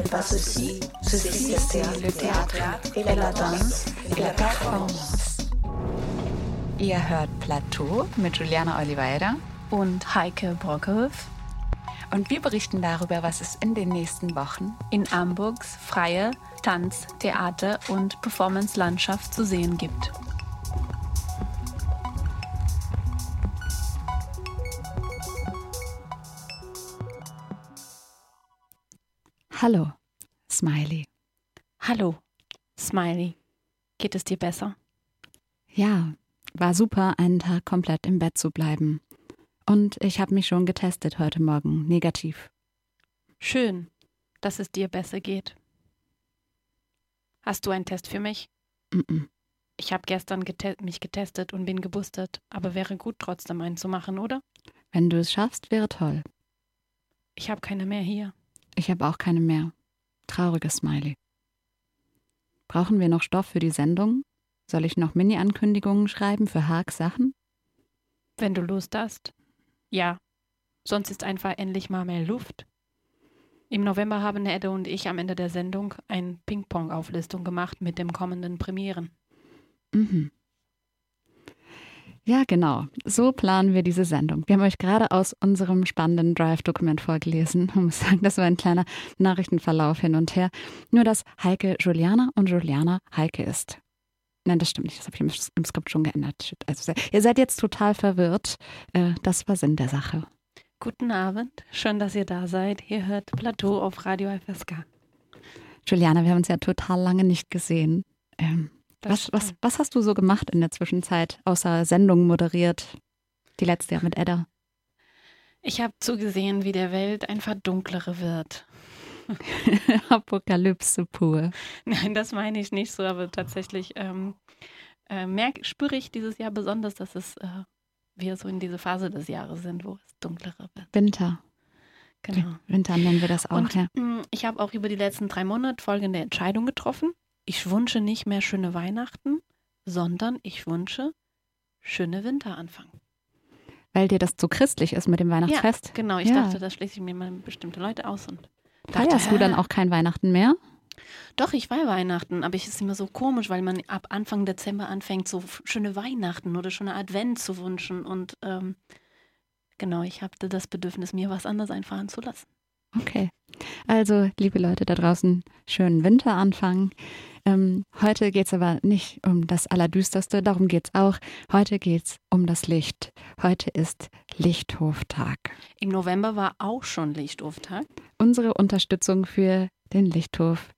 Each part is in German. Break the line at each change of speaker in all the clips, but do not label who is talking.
N'est pas ceci, ceci c'est le théâtre et la danse et la performance.
Ihr hört Plateau mit Juliana Oliveira
und Heike Brockhoff.
Und wir berichten darüber, was es in den nächsten Wochen
in Hamburgs freie Tanz-, Theater- und Performance-Landschaft zu sehen gibt.
Hallo, Smiley.
Hallo, Smiley. Geht es dir besser?
Ja, war super, einen Tag komplett im Bett zu bleiben. Und ich habe mich schon getestet heute Morgen, negativ.
Schön, dass es dir besser geht. Hast du einen Test für mich?
Mm -mm.
Ich habe gestern gete mich getestet und bin geboostert, aber wäre gut, trotzdem einen zu machen, oder?
Wenn du es schaffst, wäre toll.
Ich habe keine mehr hier.
Ich habe auch keine mehr. Trauriges Smiley. Brauchen wir noch Stoff für die Sendung? Soll ich noch Mini-Ankündigungen schreiben für Haag Sachen?
Wenn du Lust hast. Ja. Sonst ist einfach endlich mal mehr Luft. Im November haben Edde und ich am Ende der Sendung eine Ping-Pong-Auflistung gemacht mit dem kommenden Premieren.
Mhm. Ja, genau. So planen wir diese Sendung. Wir haben euch gerade aus unserem spannenden Drive-Dokument vorgelesen. Ich muss sagen, das war ein kleiner Nachrichtenverlauf hin und her. Nur, dass Heike Juliana und Juliana Heike ist. Nein, das stimmt nicht. Das habe ich im, Skript schon geändert. Also, ihr seid jetzt total verwirrt. Äh, das war Sinn der Sache.
Guten Abend. Schön, dass ihr da seid. Ihr hört Plateau auf Radio FSK.
Juliana, wir haben uns ja total lange nicht gesehen. Ähm, was, was, was hast du so gemacht in der Zwischenzeit, außer Sendungen moderiert? Die letzte Jahr mit Edda.
Ich habe zugesehen, wie der Welt einfach dunklere wird.
Apokalypse pur.
Nein, das meine ich nicht so, aber tatsächlich ähm, äh, merk, spüre ich dieses Jahr besonders, dass es äh, wir so in diese Phase des Jahres sind, wo es dunklerer wird.
Winter.
Genau.
Winter nennen wir das auch.
Und
ja.
mh, ich habe auch über die letzten drei Monate folgende Entscheidung getroffen. Ich wünsche nicht mehr schöne Weihnachten, sondern ich wünsche schöne Winteranfang.
Weil dir das zu christlich ist mit dem Weihnachtsfest?
Ja, genau. Ich
Ja.
dachte, das schließe ich mir mal bestimmte Leute aus und
Feierst
dachte,
du dann auch kein Weihnachten mehr?
Doch, ich war Weihnachten, aber es ist immer so komisch, weil man ab Anfang Dezember anfängt, so schöne Weihnachten oder schöne Advent zu wünschen. Und ähm, genau, ich hatte das Bedürfnis, mir was anderes einfallen zu lassen.
Okay. Also, liebe Leute da draußen, schönen Winteranfang. Ähm, heute geht es aber nicht um das Allerdüsterste, darum geht es auch. Heute geht es um das Licht. Heute ist Lichthoftag.
Im November war auch schon Lichtauftag.
Unsere Unterstützung für den Lichthof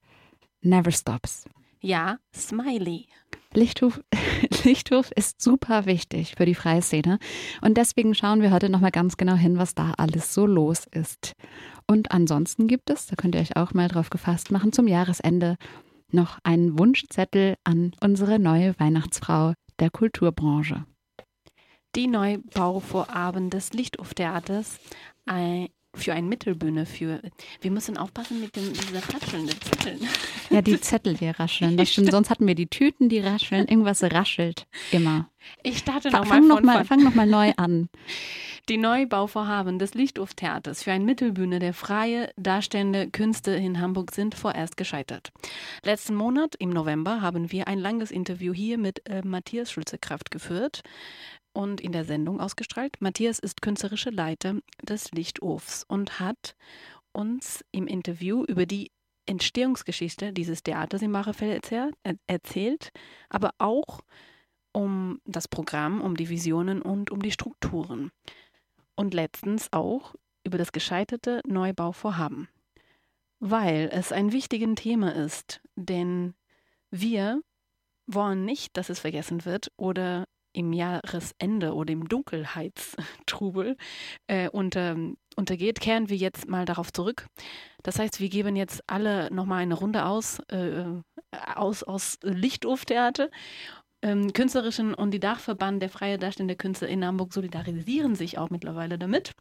never stops.
Ja, Smiley.
Lichthof, Lichthof ist super wichtig für die freie Szene und deswegen schauen wir heute nochmal ganz genau hin, was da alles so los ist. Und ansonsten gibt es, da könnt ihr euch auch mal drauf gefasst machen, zum Jahresende noch einen Wunschzettel an unsere neue Weihnachtsfrau der Kulturbranche.
Die Neubauvorhaben des Lichthof-Theaters für eine Mittelbühne für. Wir müssen aufpassen mit dem, dieser raschelnden Zetteln.
Ja, die Zettel, die rascheln. Das stimmt. Sonst hatten wir die Tüten, die rascheln. Irgendwas raschelt immer.
Ich starte nochmal
Fang noch mal, fang noch mal neu an.
Die Neubauvorhaben des Lichthof-Theaters für eine Mittelbühne der freie darstellende Künste in Hamburg sind vorerst gescheitert. Letzten Monat, im November, haben wir ein langes Interview hier mit äh, Matthias Schulze-Kraft geführt und in der Sendung ausgestrahlt. Matthias ist künstlerischer Leiter des Lichthofs und hat uns im Interview über die Entstehungsgeschichte dieses Theaters im Machefeld erzählt, er- erzählt, aber auch um das Programm, um die Visionen und um die Strukturen und letztens auch über das gescheiterte Neubauvorhaben, weil es ein wichtiges Thema ist, denn wir wollen nicht, dass es vergessen wird oder im Jahresende oder im Dunkelheitstrubel äh, unter, untergeht, kehren wir jetzt mal darauf zurück. Das heißt, wir geben jetzt alle nochmal eine Runde aus, äh, aus, aus Lichthof-Theater ähm, Künstlerischen und die Dachverband der freie darstellende Künstler in Hamburg solidarisieren sich auch mittlerweile damit.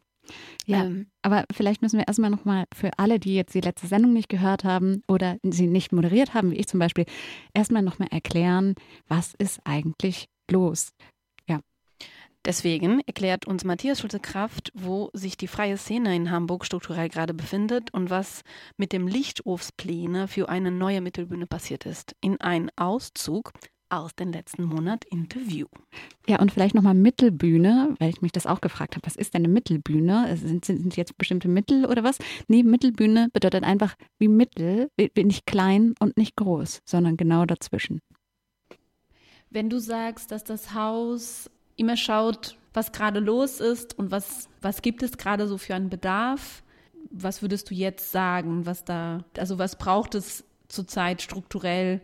Ja,
Ähm,
aber vielleicht müssen wir erstmal nochmal für alle, die jetzt die letzte Sendung nicht gehört haben oder sie nicht moderiert haben, wie ich zum Beispiel, erstmal nochmal erklären, was ist eigentlich los?
Deswegen erklärt uns Matthias Schulze-Kraft, wo sich die freie Szene in Hamburg strukturell gerade befindet und was mit dem Lichthofspläne für eine neue Mittelbühne passiert ist. In ein Auszug aus dem letzten Monat Interview.
Ja, und vielleicht nochmal Mittelbühne, weil ich mich das auch gefragt habe. Was ist denn eine Mittelbühne? Sind, sind jetzt bestimmte Mittel oder was? Nee, Mittelbühne bedeutet einfach wie Mittel, nicht klein und nicht groß, sondern genau dazwischen.
Wenn du sagst, dass das Haus immer schaut, was gerade los ist und was, was gibt es gerade so für einen Bedarf, was würdest du jetzt sagen, was da, also was braucht es zurzeit strukturell,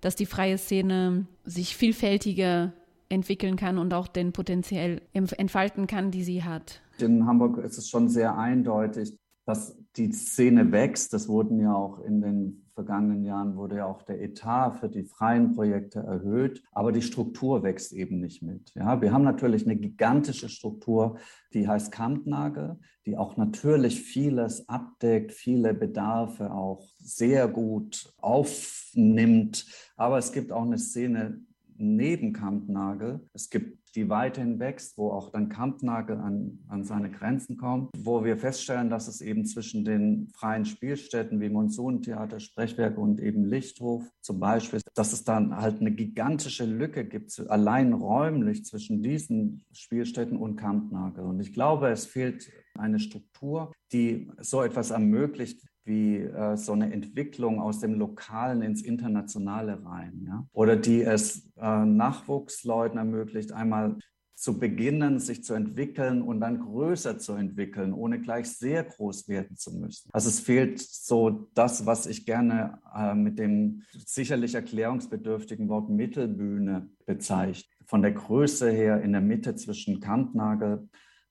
dass die freie Szene sich vielfältiger entwickeln kann und auch den potenziell entfalten kann, die sie hat.
In Hamburg ist es schon sehr eindeutig, dass die Szene wächst. Das wurden ja auch in den vergangenen Jahren wurde ja auch der Etat für die freien Projekte erhöht, aber die Struktur wächst eben nicht mit. Ja, wir haben natürlich eine gigantische Struktur, die heißt Kampnagel, die auch natürlich vieles abdeckt, viele Bedarfe auch sehr gut aufnimmt. Aber es gibt auch eine Szene neben Kampnagel. Es gibt die weiterhin wächst, wo auch dann Kampnagel an, an seine Grenzen kommt, wo wir feststellen, dass es eben zwischen den freien Spielstätten wie Monsuntheater, Sprechwerke und eben Lichthof zum Beispiel, dass es dann halt eine gigantische Lücke gibt, allein räumlich zwischen diesen Spielstätten und Kampnagel. Und ich glaube, es fehlt eine Struktur, die so etwas ermöglicht, wie äh, so eine Entwicklung aus dem Lokalen ins Internationale rein. Ja? Oder die es äh, Nachwuchsleuten ermöglicht, einmal zu beginnen, sich zu entwickeln und dann größer zu entwickeln, ohne gleich sehr groß werden zu müssen. Also es fehlt so das, was ich gerne äh, mit dem sicherlich erklärungsbedürftigen Wort Mittelbühne bezeichne. Von der Größe her in der Mitte zwischen Kampnagel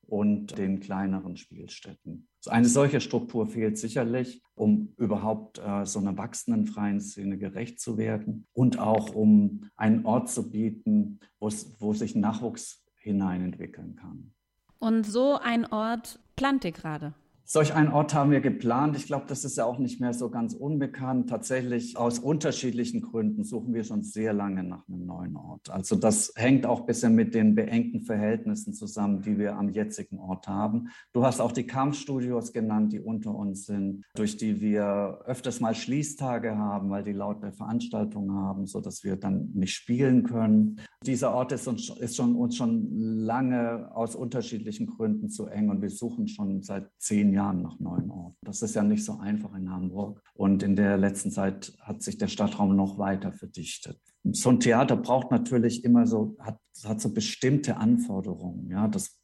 und den kleineren Spielstätten. Eine solche Struktur fehlt sicherlich, um überhaupt äh, so einer wachsenden freien Szene gerecht zu werden und auch um einen Ort zu bieten, wo sich Nachwuchs hineinentwickeln kann.
Und so ein Ort plant ihr gerade?
Solch einen Ort haben wir geplant. Ich glaube, das ist ja auch nicht mehr so ganz unbekannt. Tatsächlich aus unterschiedlichen Gründen suchen wir schon sehr lange nach einem neuen Ort. Also das hängt auch ein bisschen mit den beengten Verhältnissen zusammen, die wir am jetzigen Ort haben. Du hast auch die Kampfstudios genannt, die unter uns sind, durch die wir öfters mal Schließtage haben, weil die lauter Veranstaltungen haben, sodass wir dann nicht spielen können. Dieser Ort ist uns, ist schon, uns schon lange aus unterschiedlichen Gründen zu eng und wir suchen schon seit zehn Jahren Jahren nach neuen Orten. Das ist ja nicht so einfach in Hamburg. Und in der letzten Zeit hat sich der Stadtraum noch weiter verdichtet. So ein Theater braucht natürlich immer so, hat, hat so bestimmte Anforderungen. Ja, das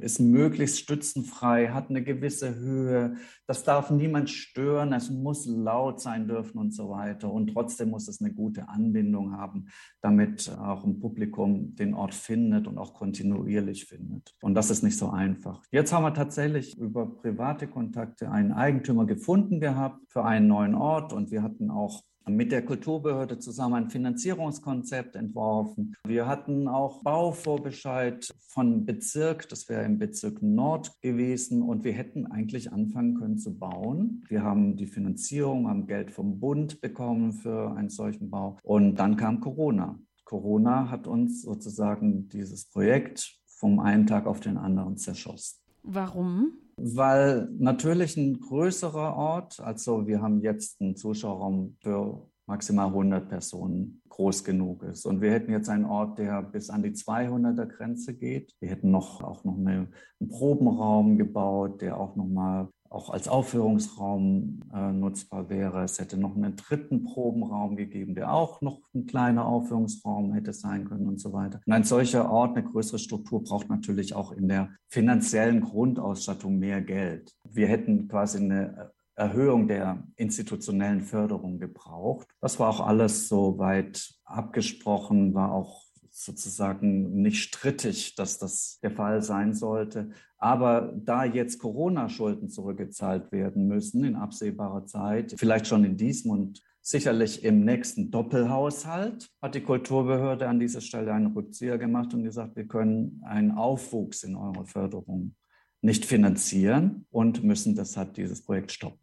ist möglichst stützenfrei, hat eine gewisse Höhe. Das darf niemand stören, es muss laut sein dürfen und so weiter. Und trotzdem muss es eine gute Anbindung haben, damit auch ein Publikum den Ort findet und auch kontinuierlich findet. Und das ist nicht so einfach. Jetzt haben wir tatsächlich über private Kontakte einen Eigentümer gefunden gehabt für einen neuen Ort und wir hatten auch mit der Kulturbehörde zusammen ein Finanzierungskonzept entworfen. Wir hatten auch Bauvorbescheid von Bezirk, das wäre im Bezirk Nord gewesen und wir hätten eigentlich anfangen können zu bauen. Wir haben die Finanzierung, haben Geld vom Bund bekommen für einen solchen Bau und dann kam Corona. Corona hat uns sozusagen dieses Projekt vom einen Tag auf den anderen zerschossen.
Warum?
Weil natürlich ein größerer Ort, also wir haben jetzt einen Zuschauerraum für maximal 100 Personen groß genug ist. Und wir hätten jetzt einen Ort, der bis an die 200er Grenze geht. Wir hätten noch auch noch eine, einen Probenraum gebaut, der auch noch mal auch als Aufführungsraum äh, nutzbar wäre. Es hätte noch einen dritten Probenraum gegeben, der auch noch ein kleiner Aufführungsraum hätte sein können und so weiter. Und ein solcher Ort, eine größere Struktur braucht natürlich auch in der finanziellen Grundausstattung mehr Geld. Wir hätten quasi eine Erhöhung der institutionellen Förderung gebraucht. Das war auch alles so weit abgesprochen, war auch sozusagen nicht strittig, dass das der Fall sein sollte. Aber da jetzt Corona-Schulden zurückgezahlt werden müssen in absehbarer Zeit, vielleicht schon in diesem und sicherlich im nächsten Doppelhaushalt, hat die Kulturbehörde an dieser Stelle einen Rückzieher gemacht und gesagt, wir können einen Aufwuchs in eurer Förderung nicht finanzieren und müssen deshalb dieses Projekt stoppen.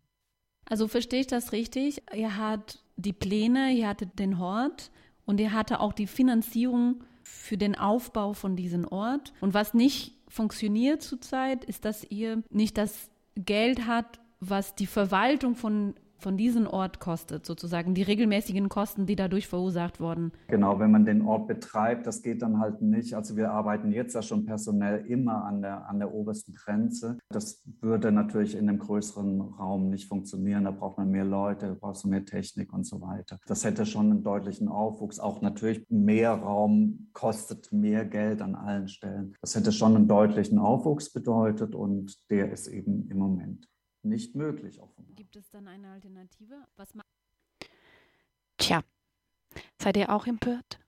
Also verstehe ich das richtig? Ihr habt die Pläne, ihr hattet den Hort und ihr hatte auch die Finanzierung für den Aufbau von diesem Ort. Und was nicht funktioniert zurzeit, ist, dass ihr nicht das Geld hat, was die Verwaltung von von diesem Ort kostet, sozusagen die regelmäßigen Kosten, die dadurch verursacht wurden.
Genau, wenn man den Ort betreibt, das geht dann halt nicht. Also wir arbeiten jetzt ja schon personell immer an der, an der obersten Grenze. Das würde natürlich in einem größeren Raum nicht funktionieren. Da braucht man mehr Leute, da braucht man mehr Technik und so weiter. Das hätte schon einen deutlichen Aufwuchs. Auch natürlich mehr Raum kostet mehr Geld an allen Stellen. Das hätte schon einen deutlichen Aufwuchs bedeutet und der ist eben im Moment nicht möglich. Offenbar.
Gibt es dann eine Alternative? Was
Tja, seid ihr auch empört?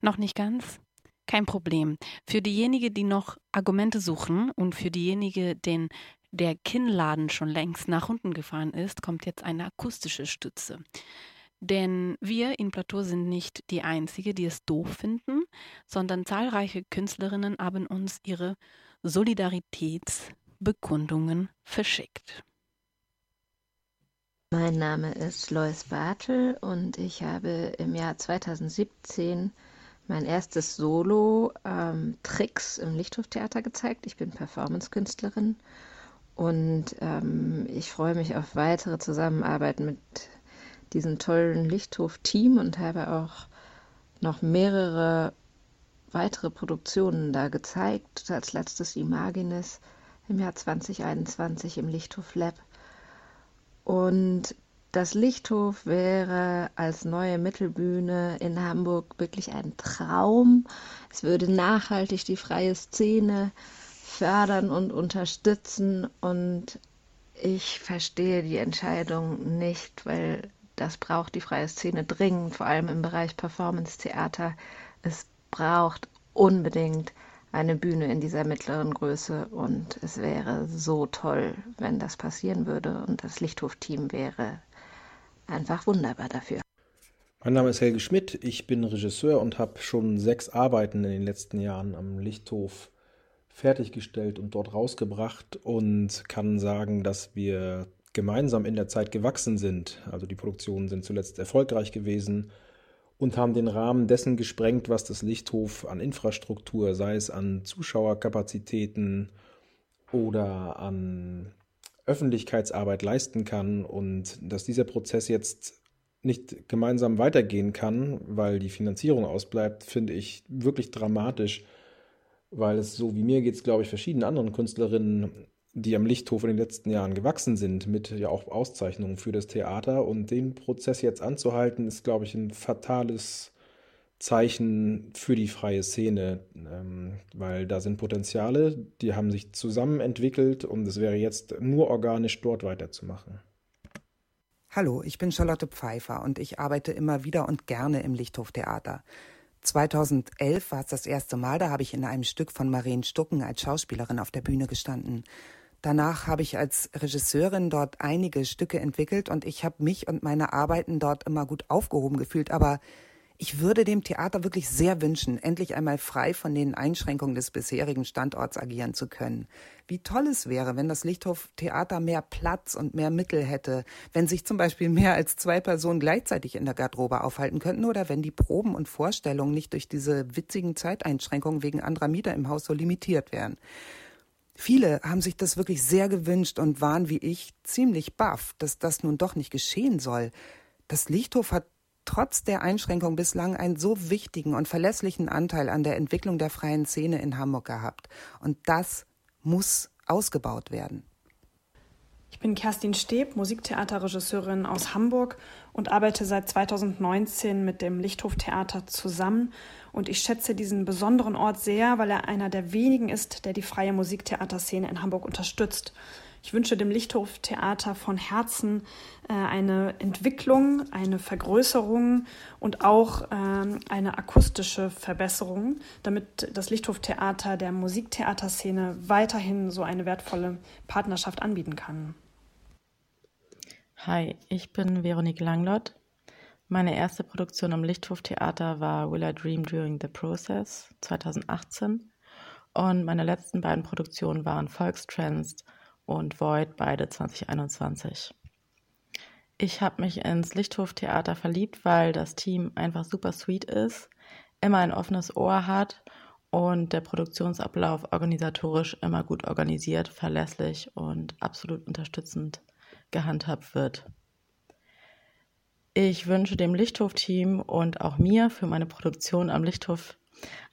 Noch nicht ganz? Kein Problem. Für diejenigen, die noch Argumente suchen und für diejenigen, denen der Kinnladen schon längst nach unten gefahren ist, kommt jetzt eine akustische Stütze. Denn wir in Plateau sind nicht die Einzigen, die es doof finden, sondern zahlreiche Künstlerinnen haben uns ihre Solidaritäts- Bekundungen verschickt.
Mein Name ist Lois Bartel und ich habe im Jahr 2017 mein erstes Solo ähm, Tricks im Lichthoftheater gezeigt. Ich bin Performance-Künstlerin und ähm, ich freue mich auf weitere Zusammenarbeit mit diesem tollen Lichthof-Team und habe auch noch mehrere weitere Produktionen da gezeigt. Als letztes Imagines im Jahr 2021 im Lichthof Lab. Und das Lichthof wäre als neue Mittelbühne in Hamburg wirklich ein Traum. Es würde nachhaltig die freie Szene fördern und unterstützen. Und ich verstehe die Entscheidung nicht, weil das braucht die freie Szene dringend, vor allem im Bereich Performance-Theater. Es braucht unbedingt eine Bühne in dieser mittleren Größe und es wäre so toll, wenn das passieren würde und das Lichthof-Team wäre einfach wunderbar dafür.
Mein Name ist Helge Schmidt, ich bin Regisseur und habe schon sechs Arbeiten in den letzten Jahren am Lichthof fertiggestellt und dort rausgebracht und kann sagen, dass wir gemeinsam in der Zeit gewachsen sind. Also die Produktionen sind zuletzt erfolgreich gewesen und haben den Rahmen dessen gesprengt, was das Lichthof an Infrastruktur, sei es an Zuschauerkapazitäten oder an Öffentlichkeitsarbeit leisten kann. Und dass dieser Prozess jetzt nicht gemeinsam weitergehen kann, weil die Finanzierung ausbleibt, finde ich wirklich dramatisch, weil es so wie mir geht es, glaube ich, verschiedenen anderen Künstlerinnen die am Lichthof in den letzten Jahren gewachsen sind, mit ja auch Auszeichnungen für das Theater. Und den Prozess jetzt anzuhalten, ist, glaube ich, ein fatales Zeichen für die freie Szene, ähm, weil da sind Potenziale, die haben sich zusammen entwickelt und es wäre jetzt nur organisch dort weiterzumachen.
Hallo, ich bin Charlotte Pfeiffer und ich arbeite immer wieder und gerne im Lichthoftheater. 2011 war es das erste Mal, da habe ich in einem Stück von Marien Stucken als Schauspielerin auf der Bühne gestanden. Danach habe ich als Regisseurin dort einige Stücke entwickelt und ich habe mich und meine Arbeiten dort immer gut aufgehoben gefühlt. Aber ich würde dem Theater wirklich sehr wünschen, endlich einmal frei von den Einschränkungen des bisherigen Standorts agieren zu können. Wie toll es wäre, wenn das Lichthof Theater mehr Platz und mehr Mittel hätte, wenn sich zum Beispiel mehr als zwei Personen gleichzeitig in der Garderobe aufhalten könnten oder wenn die Proben und Vorstellungen nicht durch diese witzigen Zeiteinschränkungen wegen anderer Mieter im Haus so limitiert wären. Viele haben sich das wirklich sehr gewünscht und waren wie ich ziemlich baff, dass das nun doch nicht geschehen soll. Das Lichthof hat trotz der Einschränkung bislang einen so wichtigen und verlässlichen Anteil an der Entwicklung der freien Szene in Hamburg gehabt. Und das muss ausgebaut werden.
Ich bin Kerstin Steb, Musiktheaterregisseurin aus Hamburg und arbeite seit 2019 mit dem Lichthof Theater zusammen und ich schätze diesen besonderen Ort sehr, weil er einer der wenigen ist, der die freie Musiktheaterszene in Hamburg unterstützt. Ich wünsche dem Lichthof Theater von Herzen äh, eine Entwicklung, eine Vergrößerung und auch ähm, eine akustische Verbesserung, damit das Lichthof Theater der Musiktheaterszene weiterhin so eine wertvolle Partnerschaft anbieten kann.
Hi, ich bin Veronique Langlott, meine erste Produktion am Lichthof-Theater war Will I Dream During the Process 2018 und meine letzten beiden Produktionen waren Volkstrends und Void, beide 2021. Ich habe mich ins Lichthof-Theater verliebt, weil das Team einfach super sweet ist. immer ein offenes Ohr hat und der Produktionsablauf organisatorisch immer gut organisiert, verlässlich und absolut unterstützend gehandhabt wird. Ich wünsche dem Lichthof-Team und auch mir für meine Produktion am Lichthof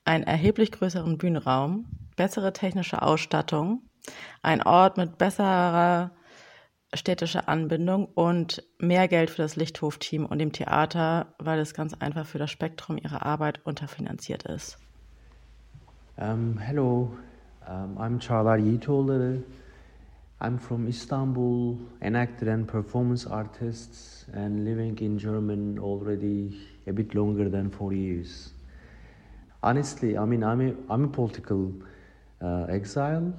einen erheblich größeren Bühnenraum, bessere technische Ausstattung, ein Ort mit besserer städtischer Anbindung und mehr Geld für das Lichthof-Team und dem Theater, weil es ganz einfach für das Spektrum ihrer Arbeit unterfinanziert ist.
Um, hello, um, I'm Çağlar Yiğitoğulları. I'm from Istanbul, an actor and performance artist, and living in Germany already a bit longer than four years. Honestly, I mean, I'm a, I'm a political uh, exile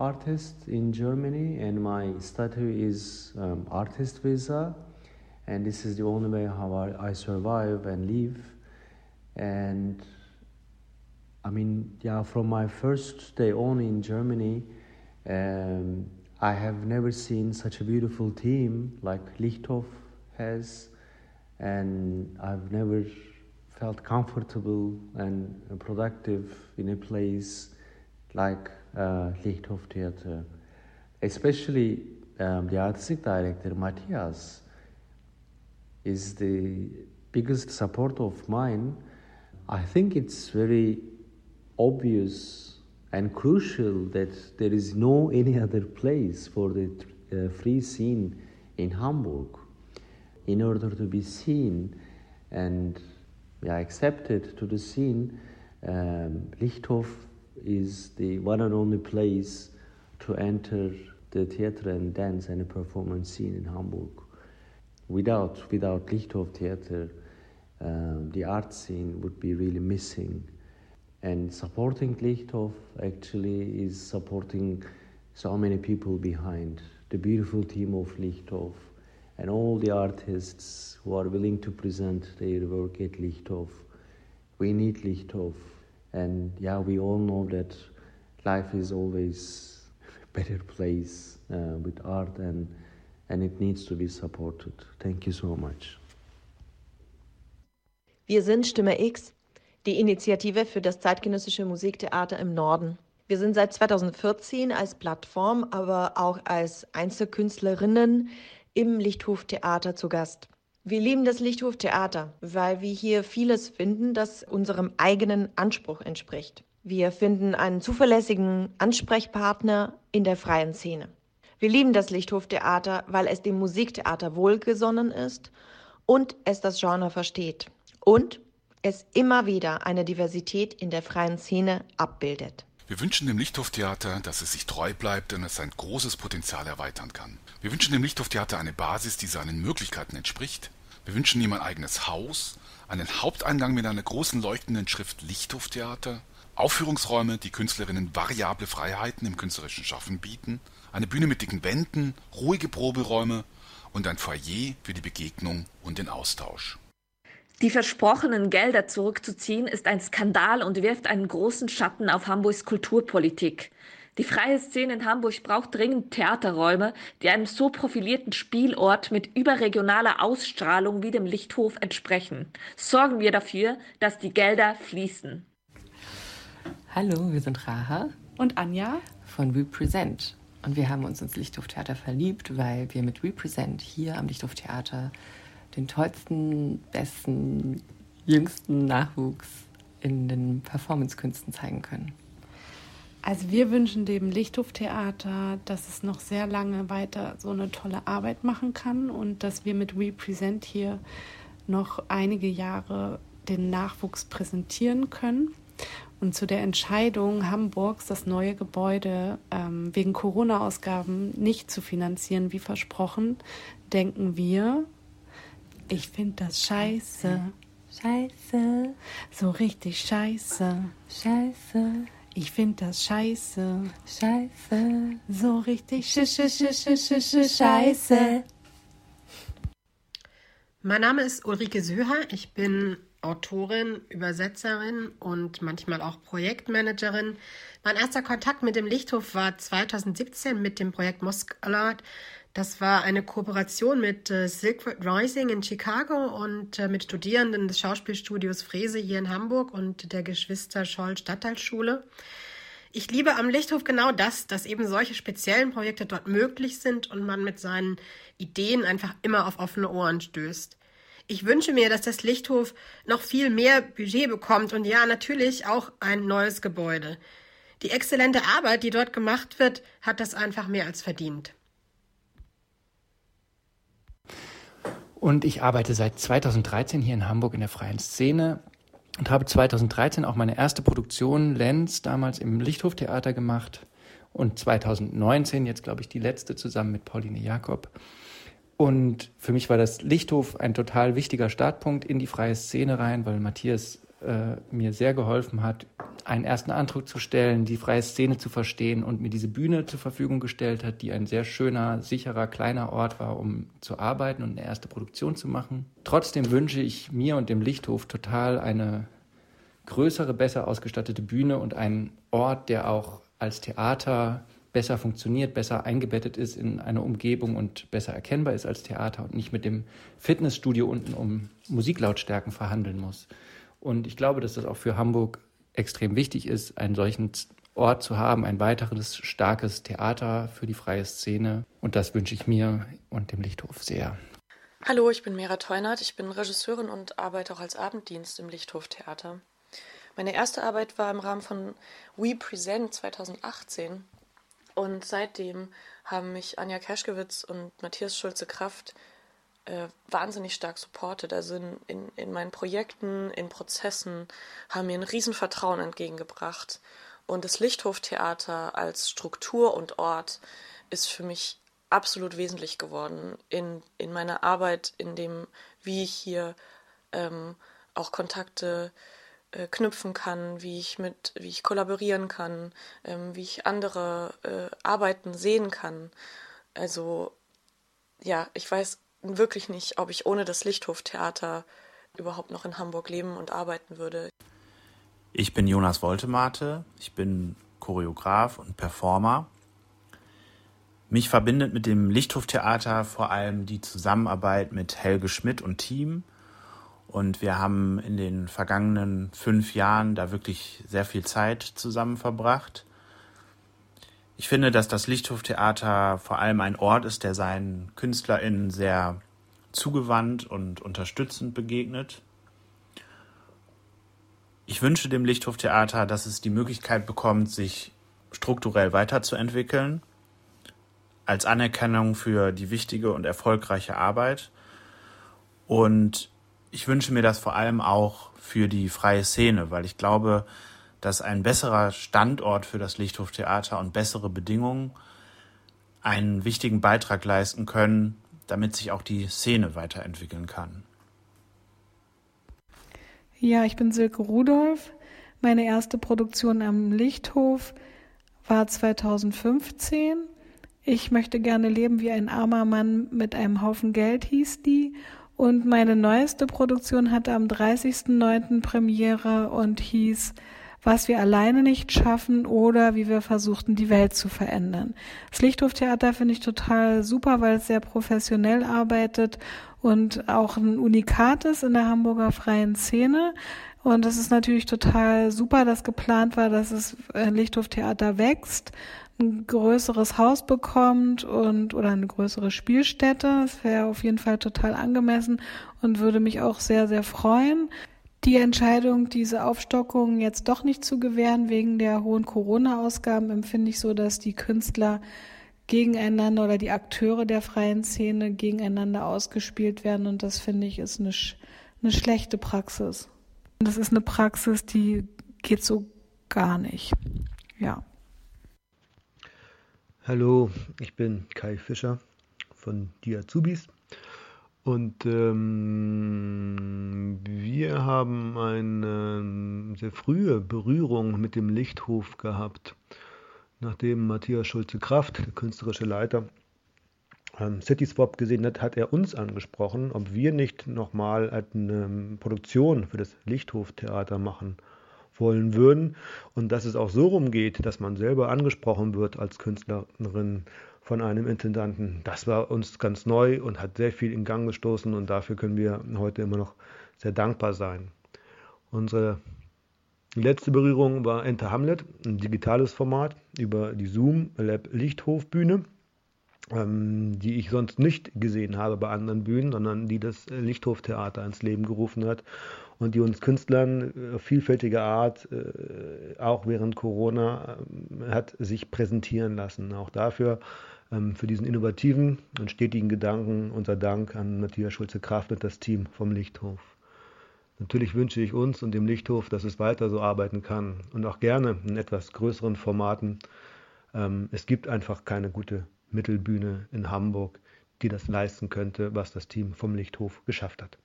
artist in Germany, and my status is um, artist visa, and this is the only way how I, I survive and live. And I mean, yeah, from my first day on in Germany, um, I have never seen such a beautiful team like Lichthof has, and I've never felt comfortable and productive in a place like uh, Lichthof Theater. Especially um, the artistic director Matthias is the biggest support of mine. I think it's very obvious and crucial that there is no any other place for the uh, free scene in Hamburg in order to be seen and yeah, accepted to the scene um, Lichthof is the one and only place to enter the theater and dance and performance scene in Hamburg. Without, without Lichthof Theater, um, the art scene would be really missing. And supporting Lichthof actually is supporting so many people behind the beautiful team of Lichthof and all the artists who are willing to present their work at Lichthof. We need Lichthof. And yeah, we all know that life is always a better place uh, with art and, and it needs to be supported. Thank you so much.
Wir sind Stimme X die Initiative für das zeitgenössische Musiktheater im Norden. Wir sind seit 2014 als Plattform, aber auch als Einzelkünstlerinnen im Lichthoftheater zu Gast. Wir lieben das Lichthoftheater, weil wir hier vieles finden, das unserem eigenen Anspruch entspricht. Wir finden einen zuverlässigen Ansprechpartner in der freien Szene. Wir lieben das Lichthoftheater, weil es dem Musiktheater wohlgesonnen ist und es das Genre versteht. Und es immer wieder eine Diversität in der freien Szene abbildet.
Wir wünschen dem Lichthoftheater, dass es sich treu bleibt und es sein großes Potenzial erweitern kann. Wir wünschen dem Lichthoftheater eine Basis, die seinen Möglichkeiten entspricht. Wir wünschen ihm ein eigenes Haus, einen Haupteingang mit einer großen leuchtenden Schrift Lichthoftheater, Aufführungsräume, die Künstlerinnen variable Freiheiten im künstlerischen Schaffen bieten, eine Bühne mit dicken Wänden, ruhige Proberäume und ein Foyer für die Begegnung und den Austausch.
Die versprochenen Gelder zurückzuziehen, ist ein Skandal und wirft einen großen Schatten auf Hamburgs Kulturpolitik. Die freie Szene in Hamburg braucht dringend Theaterräume, die einem so profilierten Spielort mit überregionaler Ausstrahlung wie dem Lichthof entsprechen. Sorgen wir dafür, dass die Gelder fließen.
Hallo, wir sind Raha
und Anja
von Represent. Und wir haben uns ins Lichthoftheater verliebt, weil wir mit Represent hier am Lichthoftheater den tollsten, besten, jüngsten Nachwuchs in den Performancekünsten zeigen können.
Also wir wünschen dem Lichthoftheater, dass es noch sehr lange weiter so eine tolle Arbeit machen kann und dass wir mit Represent hier noch einige Jahre den Nachwuchs präsentieren können. Und zu der Entscheidung Hamburgs, das neue Gebäude ähm, wegen Corona-Ausgaben nicht zu finanzieren, wie versprochen, denken wir, ich finde das scheiße. Scheiße. So richtig scheiße. Scheiße. Ich finde das scheiße. Scheiße. So richtig sch sch sch sch sch scheiße.
Mein Name ist Ulrike Söher. Ich bin Autorin, Übersetzerin und manchmal auch Projektmanagerin. Mein erster Kontakt mit dem Lichthof war 2017 mit dem Projekt Mosque Alert Das war eine Kooperation mit äh, Silkwood Rising in Chicago und äh, mit Studierenden des Schauspielstudios Frese hier in Hamburg und der Geschwister Scholl Stadtteilschule. Ich liebe am Lichthof genau das, dass eben solche speziellen Projekte dort möglich sind und man mit seinen Ideen einfach immer auf offene Ohren stößt. Ich wünsche mir, dass das Lichthof noch viel mehr Budget bekommt und ja, natürlich auch ein neues Gebäude. Die exzellente Arbeit, die dort gemacht wird, hat das einfach mehr als verdient.
Und ich arbeite seit 2013 hier in Hamburg in der freien Szene und habe 2013 auch meine erste Produktion Lenz damals im Lichthoftheater gemacht und 2019 jetzt glaube ich die letzte zusammen mit Pauline Jakob. Und für mich war das Lichthof ein total wichtiger Startpunkt in die freie Szene rein, weil Matthias äh, mir sehr geholfen hat, einen ersten Eindruck zu stellen, die freie Szene zu verstehen und mir diese Bühne zur Verfügung gestellt hat, die ein sehr schöner, sicherer, kleiner Ort war, um zu arbeiten und eine erste Produktion zu machen. Trotzdem wünsche ich mir und dem Lichthof total eine größere, besser ausgestattete Bühne und einen Ort, der auch als Theater besser funktioniert, besser eingebettet ist in eine Umgebung und besser erkennbar ist als Theater und nicht mit dem Fitnessstudio unten um Musiklautstärken verhandeln muss. Und ich glaube, dass das auch für Hamburg extrem wichtig ist, einen solchen Ort zu haben, ein weiteres starkes Theater für die freie Szene. Und das wünsche ich mir und dem Lichthof sehr.
Hallo, ich bin Mera Teunert. Ich bin Regisseurin und arbeite auch als Abenddienst im Lichthof Theater. Meine erste Arbeit war im Rahmen von We Present 2018. Und seitdem haben mich Anja Kerschkewitz und Matthias Schulze-Kraft äh, wahnsinnig stark supportet. Also in, in, in meinen Projekten, in Prozessen haben mir ein Riesenvertrauen entgegengebracht. Und das Lichthoftheater als Struktur und Ort ist für mich absolut wesentlich geworden in, in meiner Arbeit, in dem, wie ich hier ähm, auch Kontakte äh, knüpfen kann, wie ich mit, wie ich kollaborieren kann, ähm, wie ich andere äh, Arbeiten sehen kann. Also ja, ich weiß wirklich nicht, ob ich ohne das Lichthoftheater überhaupt noch in Hamburg leben und arbeiten würde.
Ich bin Jonas Woltemate, ich bin Choreograf und Performer. Mich verbindet mit dem Lichthoftheater vor allem die Zusammenarbeit mit Helge Schmidt und Team. Und wir haben in den vergangenen fünf Jahren da wirklich sehr viel Zeit zusammen verbracht. Ich finde, dass das Lichthoftheater vor allem ein Ort ist, der seinen KünstlerInnen sehr zugewandt und unterstützend begegnet. Ich wünsche dem Lichthoftheater, dass es die Möglichkeit bekommt, sich strukturell weiterzuentwickeln, als Anerkennung für die wichtige und erfolgreiche Arbeit. Und ich wünsche mir das vor allem auch für die freie Szene, weil ich glaube, dass ein besserer Standort für das Lichthoftheater und bessere Bedingungen einen wichtigen Beitrag leisten können, damit sich auch die Szene weiterentwickeln kann.
Ja, ich bin Silke Rudolph. Meine erste Produktion am Lichthof war 2015. Ich möchte gerne leben wie ein armer Mann mit einem Haufen Geld, hieß die. Und meine neueste Produktion hatte am 30.09. Premiere und hieß was wir alleine nicht schaffen oder wie wir versuchten, die Welt zu verändern. Das Lichthoftheater finde ich total super, weil es sehr professionell arbeitet und auch ein Unikat ist in der Hamburger freien Szene. Und es ist natürlich total super, dass geplant war, dass das Lichthoftheater wächst, ein größeres Haus bekommt und oder eine größere Spielstätte. Das wäre auf jeden Fall total angemessen und würde mich auch sehr, sehr freuen. Die Entscheidung, diese Aufstockung jetzt doch nicht zu gewähren wegen der hohen Corona-Ausgaben, empfinde ich so, dass die Künstler gegeneinander oder die Akteure der freien Szene gegeneinander ausgespielt werden. Und das finde ich ist eine, eine schlechte Praxis. Das ist eine Praxis, die geht so gar nicht. Ja.
Hallo, ich bin Kai Fischer von Die Azubis. Und ähm, wir haben eine sehr frühe Berührung mit dem Lichthof gehabt, nachdem Matthias Schulze-Kraft, der künstlerische Leiter, ähm, Cityswap gesehen hat, hat er uns angesprochen, ob wir nicht nochmal eine Produktion für das Lichthoftheater machen wollen würden. Und dass es auch so rumgeht, dass man selber angesprochen wird als Künstlerin von einem Intendanten. Das war uns ganz neu und hat sehr viel in Gang gestoßen und dafür können wir heute immer noch sehr dankbar sein. Unsere letzte Berührung war Enter Hamlet, ein digitales Format über die Zoom Lab Lichthof Bühne, ähm, die ich sonst nicht gesehen habe bei anderen Bühnen, sondern die das Lichthof Theater ins Leben gerufen hat und die uns Künstlern äh, auf vielfältige Art, äh, auch während Corona, äh, hat sich präsentieren lassen. Auch dafür, ähm, für diesen innovativen und stetigen Gedanken, unser Dank an Matthias Schulze-Kraft und das Team vom Lichthof. Natürlich wünsche ich uns und dem Lichthof, dass es weiter so arbeiten kann und auch gerne in etwas größeren Formaten. Ähm, es gibt einfach keine gute Mittelbühne in Hamburg, die das leisten könnte, was das Team vom Lichthof geschafft hat.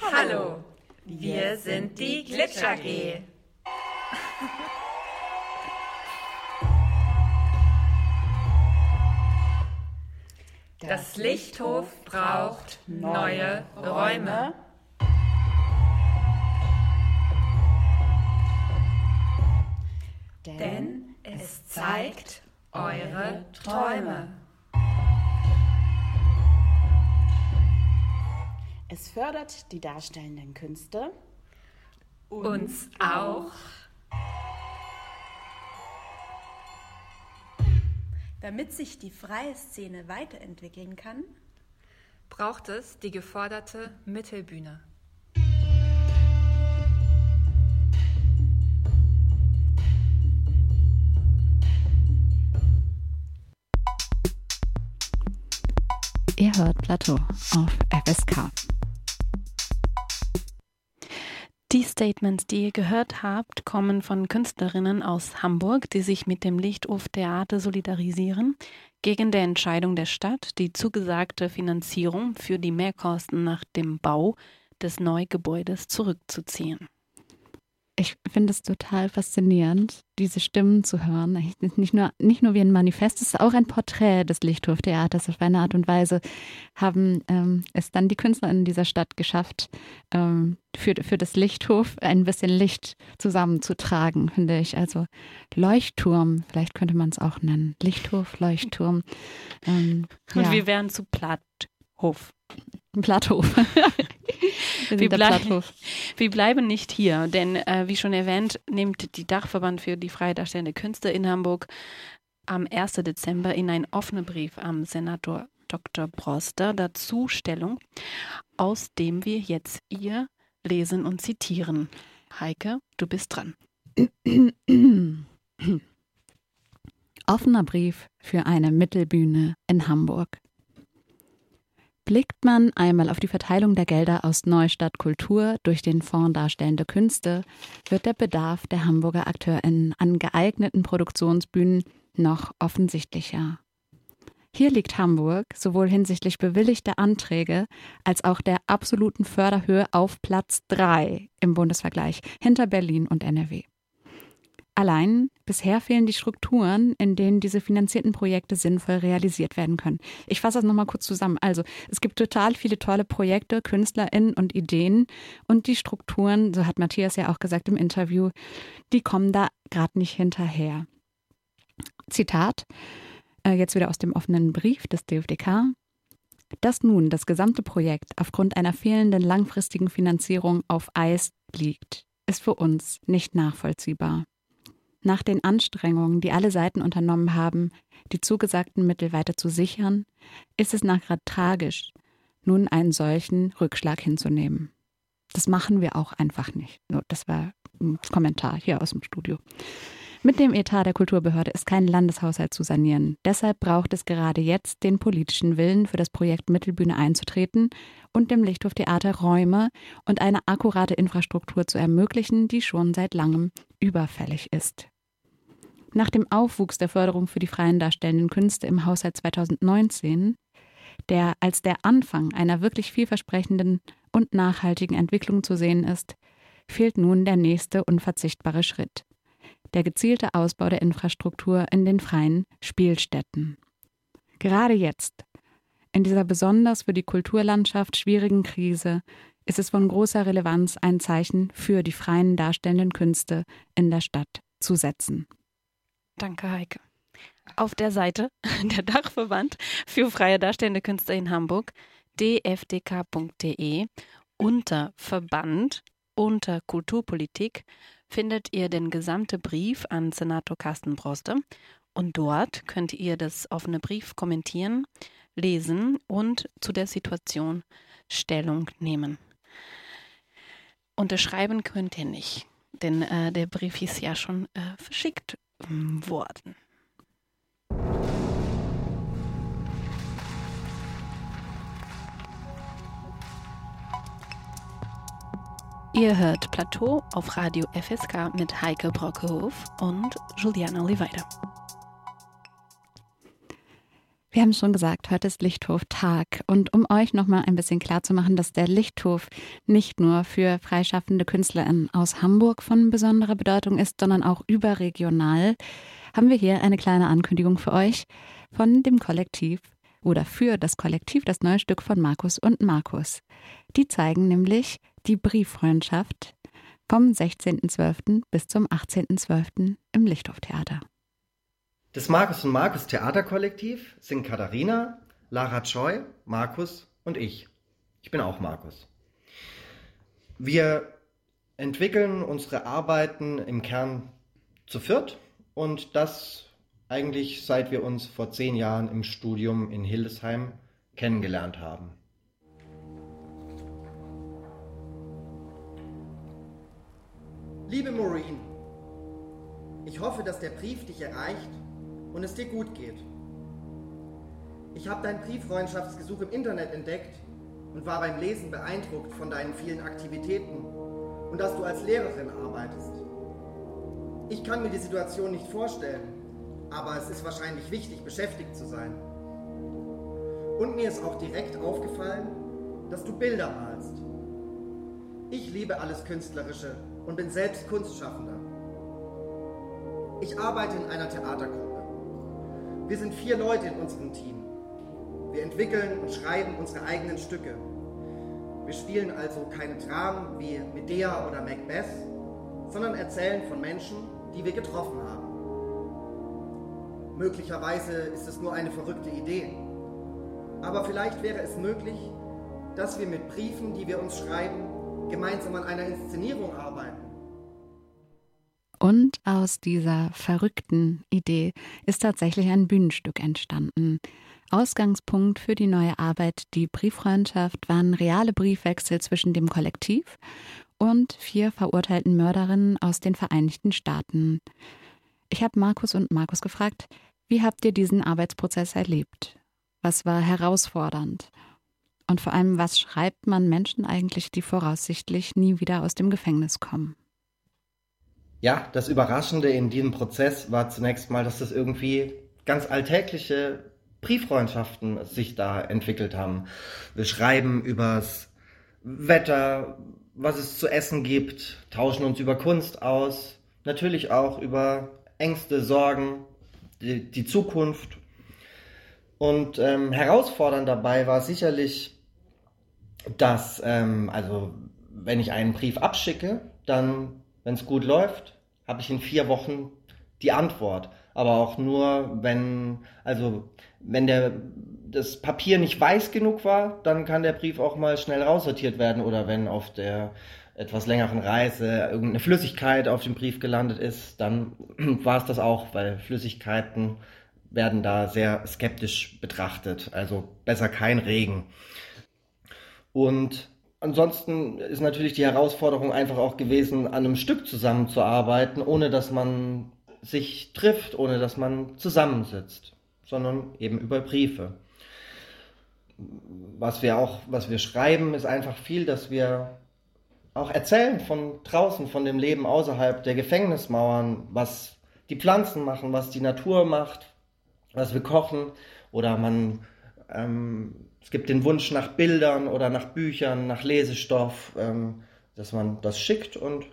Hallo, wir sind die Glitch AG. Das Lichthof braucht neue Räume. Denn es zeigt eure Träume.
Es fördert die darstellenden Künste.
Uns auch.
Damit sich die freie Szene weiterentwickeln kann,
braucht es die geforderte Mittelbühne.
Ihr hört Plateau auf FSK.
Die Statements, die ihr gehört habt, kommen von Künstlerinnen aus Hamburg, die sich mit dem Lichthof Theater solidarisieren, gegen die Entscheidung der Stadt, die zugesagte Finanzierung für die Mehrkosten nach dem Bau des Neugebäudes zurückzuziehen.
Ich finde es total faszinierend, diese Stimmen zu hören. Nicht nur, nicht nur wie ein Manifest, es ist auch ein Porträt des Lichthoftheaters. Auf eine Art und Weise haben ähm, es dann die Künstler in dieser Stadt geschafft, ähm, für, für das Lichthof ein bisschen Licht zusammenzutragen, finde ich. Also Leuchtturm, vielleicht könnte man es auch nennen. Lichthof, Leuchtturm.
Ähm, und ja. wir wären zu Platthof.
Platthof.
wir, wir, bleib, wir, bleiben nicht hier, denn äh, wie schon erwähnt, nimmt die Dachverband für die freie darstellende Künste in Hamburg am 1. Dezember in einen offenen Brief am Senator Dr. Broster dazu Stellung, aus dem wir jetzt ihr lesen und zitieren. Heike, du bist dran.
Offener Brief für eine Mittelbühne in Hamburg. Blickt man einmal auf die Verteilung der Gelder aus Neustadt Kultur durch den Fonds Darstellende Künste, wird der Bedarf der Hamburger AkteurInnen an geeigneten Produktionsbühnen noch offensichtlicher. Hier liegt Hamburg sowohl hinsichtlich bewilligter Anträge als auch der absoluten Förderhöhe auf Platz 3 im Bundesvergleich hinter Berlin und NRW. Allein bisher fehlen die Strukturen, in denen diese finanzierten Projekte sinnvoll realisiert werden können. Ich fasse das nochmal kurz zusammen. Also es gibt total viele tolle Projekte, KünstlerInnen und Ideen und die Strukturen, so hat Matthias ja auch gesagt im Interview, die kommen da gerade nicht hinterher. Zitat, äh, jetzt wieder aus dem offenen Brief des DFDK. Dass nun das gesamte Projekt aufgrund einer fehlenden langfristigen Finanzierung auf Eis liegt, ist für uns nicht nachvollziehbar. Nach den Anstrengungen, die alle Seiten unternommen haben, die zugesagten Mittel weiter zu sichern, ist es nachher tragisch, nun einen solchen Rückschlag hinzunehmen. Das machen wir auch einfach nicht. Das war ein Kommentar hier aus dem Studio. Mit dem Etat der Kulturbehörde ist kein Landeshaushalt zu sanieren. Deshalb braucht es gerade jetzt den politischen Willen, für das Projekt Mittelbühne einzutreten und dem Lichthof Theater Räume und eine akkurate Infrastruktur zu ermöglichen, die schon seit langem überfällig ist. Nach dem Aufwuchs der Förderung für die freien darstellenden Künste im Haushalt 2019, der als der Anfang einer wirklich vielversprechenden und nachhaltigen Entwicklung zu sehen ist, fehlt nun der nächste unverzichtbare Schritt der gezielte Ausbau der Infrastruktur in den freien Spielstätten. Gerade jetzt, in dieser besonders für die Kulturlandschaft schwierigen Krise, ist es von großer Relevanz, ein Zeichen für die freien darstellenden Künste in der Stadt zu setzen.
Danke, Heike. auf der Seite der Dachverband für freie darstellende Künstler in Hamburg, dfdk.de, unter Verband, unter Kulturpolitik, findet ihr den gesamten Brief an Senator Carsten Broste und dort könnt ihr das offene Brief kommentieren, lesen und zu der Situation Stellung nehmen. Unterschreiben könnt ihr nicht, denn äh, der Brief ist ja schon äh, verschickt ähm, worden. Ihr hört Plateau auf Radio FSK mit Heike Brockehof und Juliana Oliveira.
Wir haben schon gesagt, heute ist Lichthof-Tag. Und um euch nochmal ein bisschen klarzumachen, dass der Lichthof nicht nur für freischaffende KünstlerInnen aus Hamburg von besonderer Bedeutung ist, sondern auch überregional, haben wir hier eine kleine Ankündigung für euch von dem Kollektiv oder für das Kollektiv das neue Stück von Markus und Markus. Die zeigen nämlich die Brieffreundschaft vom 16.12. bis zum 18.12. im Lichthof-Theater.
Das Markus und Markus Theaterkollektiv sind Katharina, Lara Choi, Markus und ich. Ich bin auch Markus. Wir entwickeln unsere Arbeiten im Kern zu viert und das eigentlich seit wir uns vor zehn Jahren im Studium in Hildesheim kennengelernt haben. Liebe Maureen, ich hoffe, dass der Brief dich erreicht und es dir gut geht. Ich habe dein Brieffreundschaftsgesuch im Internet entdeckt und war beim Lesen beeindruckt von deinen vielen Aktivitäten und dass du als Lehrerin arbeitest. Ich kann mir die Situation nicht vorstellen, aber es ist wahrscheinlich wichtig, beschäftigt zu sein. Und mir ist auch direkt aufgefallen, dass du Bilder malst. Ich liebe alles Künstlerische und bin selbst Kunstschaffender. Ich arbeite in einer Theatergruppe. Wir sind vier Leute in unserem Team. Wir entwickeln und schreiben unsere eigenen Stücke. Wir spielen also keine Dramen wie Medea oder Macbeth, sondern erzählen von Menschen, die wir getroffen haben. Möglicherweise ist es nur eine verrückte Idee. Aber vielleicht wäre es möglich, dass wir mit Briefen, die wir uns schreiben, gemeinsam an einer Inszenierung arbeiten.
Und aus dieser verrückten Idee ist tatsächlich ein Bühnenstück entstanden. Ausgangspunkt für die neue Arbeit Die Brieffreundschaft waren reale Briefwechsel zwischen dem Kollektiv und vier verurteilten Mörderinnen aus den Vereinigten Staaten. Ich habe Markus und Markus gefragt, wie habt ihr diesen Arbeitsprozess erlebt? Was war herausfordernd? Und vor allem, was schreibt man Menschen eigentlich, die voraussichtlich nie wieder aus dem Gefängnis kommen?
Ja, das Überraschende in diesem Prozess war zunächst mal, dass das irgendwie ganz alltägliche Brieffreundschaften sich da entwickelt haben. Wir schreiben übers Wetter, was es zu essen gibt, tauschen uns über Kunst aus, natürlich auch über Ängste, Sorgen, die, die Zukunft. Und ähm, herausfordernd dabei war sicherlich, dass, ähm, also wenn ich einen Brief abschicke, dann wenn es gut läuft, habe ich in vier Wochen die Antwort. Aber auch nur, wenn, also, wenn der, das Papier nicht weiß genug war, dann kann der Brief auch mal schnell raussortiert werden oder wenn auf der etwas längeren Reise irgendeine Flüssigkeit auf dem Brief gelandet ist, dann war es das auch, weil Flüssigkeiten werden da sehr skeptisch betrachtet. Also besser kein Regen. Und Ansonsten ist natürlich die Herausforderung einfach auch gewesen, an einem Stück zusammenzuarbeiten, ohne dass man sich trifft, ohne dass man zusammensitzt, sondern eben über Briefe. Was wir auch, was wir schreiben, ist einfach viel, dass wir auch erzählen von draußen, von dem Leben außerhalb der Gefängnismauern, was die Pflanzen machen, was die Natur macht, was wir kochen oder man ähm, es gibt den Wunsch nach Bildern oder nach Büchern, nach Lesestoff, ähm, dass man das schickt und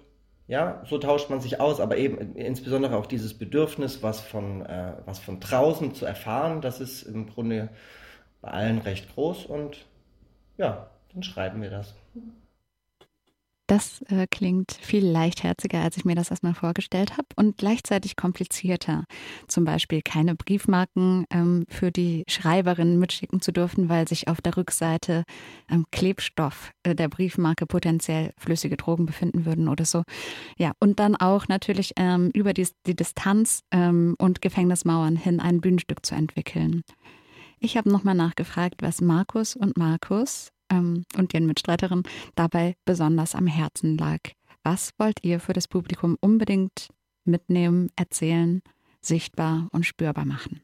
ja, so tauscht man sich aus, aber eben insbesondere auch dieses Bedürfnis, was von, äh, was von draußen zu erfahren, das ist im Grunde bei allen recht groß und ja, dann schreiben wir das.
Das äh, klingt viel leichtherziger, als ich mir das erstmal vorgestellt habe und gleichzeitig komplizierter. Zum Beispiel keine Briefmarken ähm, für die Schreiberin mitschicken zu dürfen, weil sich auf der Rückseite ähm, Klebstoff äh, der Briefmarke potenziell flüssige Drogen befinden würden oder so. Ja, und dann auch natürlich ähm, über die, die Distanz ähm, und Gefängnismauern hin ein Bühnenstück zu entwickeln. Ich habe nochmal nachgefragt, was Markus und Markus ähm, und ihren Mitstreiterin dabei besonders am Herzen lag. Was wollt ihr für das Publikum unbedingt mitnehmen, erzählen, sichtbar und spürbar machen?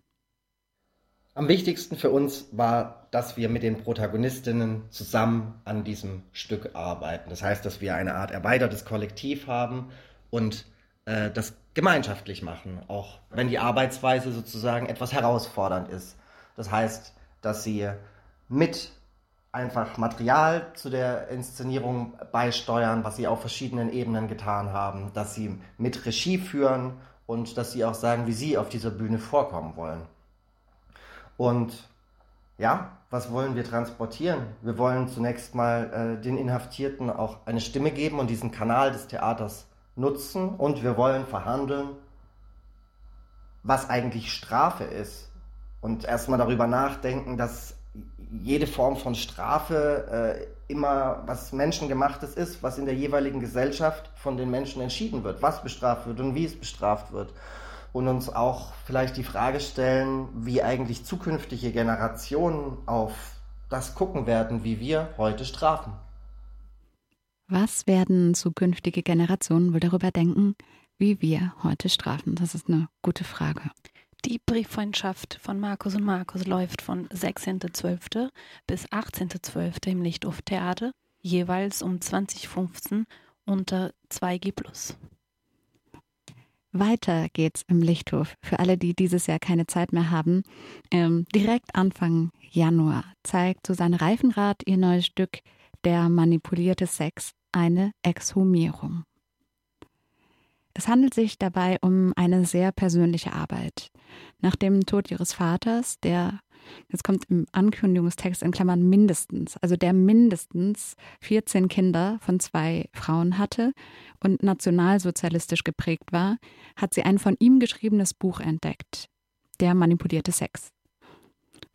Am wichtigsten für uns war, dass wir mit den Protagonistinnen zusammen an diesem Stück arbeiten. Das heißt, dass wir eine Art erweitertes Kollektiv haben und äh, das gemeinschaftlich machen, auch wenn die Arbeitsweise sozusagen etwas herausfordernd ist. Das heißt, dass sie mit einfach Material zu der Inszenierung beisteuern, was sie auf verschiedenen Ebenen getan haben, dass sie mit Regie führen und dass sie auch sagen, wie sie auf dieser Bühne vorkommen wollen. Und ja, was wollen wir transportieren? Wir wollen zunächst mal äh, den Inhaftierten auch eine Stimme geben und diesen Kanal des Theaters nutzen und wir wollen verhandeln, was eigentlich Strafe ist und erstmal darüber nachdenken, dass jede Form von Strafe äh, immer was Menschengemachtes ist, was in der jeweiligen Gesellschaft von den Menschen entschieden wird, was bestraft wird und wie es bestraft wird. Und uns auch vielleicht die Frage stellen, wie eigentlich zukünftige Generationen auf das gucken werden, wie wir heute strafen.
Was werden zukünftige Generationen wohl darüber denken, wie wir heute strafen? Das ist eine gute Frage.
Die Brieffreundschaft von Markus und Markus läuft von 16.12. bis 18.12. im Lichthof Theater, jeweils um 2015 unter 2G+.
Weiter geht's im Lichthof. Für alle, die dieses Jahr keine Zeit mehr haben. Ähm, direkt Anfang Januar zeigt Susanne Reifenrath ihr neues Stück Der manipulierte Sex, eine Exhumierung. Es handelt sich dabei um eine sehr persönliche Arbeit. Nach dem Tod ihres Vaters, der, jetzt kommt im Ankündigungstext in Klammern mindestens, also der mindestens 14 Kinder von zwei Frauen hatte und nationalsozialistisch geprägt war, hat sie ein von ihm geschriebenes Buch entdeckt, Der manipulierte Sex.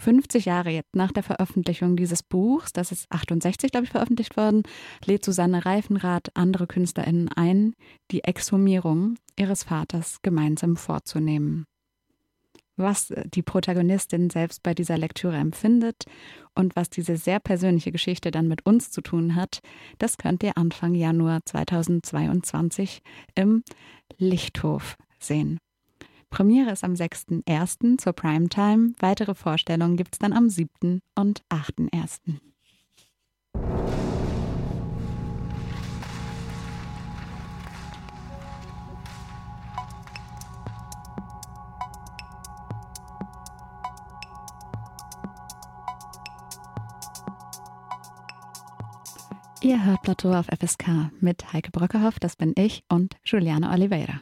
50 Jahre jetzt nach der Veröffentlichung dieses Buchs, das ist 68, glaube ich, veröffentlicht worden, lädt Susanne Reifenrath andere KünstlerInnen ein, die Exhumierung ihres Vaters gemeinsam vorzunehmen. Was die Protagonistin selbst bei dieser Lektüre empfindet und was diese sehr persönliche Geschichte dann mit uns zu tun hat, das könnt ihr Anfang Januar 2022 im Lichthof sehen. Premiere ist am 6.1. zur Primetime. Weitere Vorstellungen gibt es dann am 7. und 8.1. Ihr hört Plateau auf FSK mit Heike Brockerhoff, das bin ich, und Juliane Oliveira.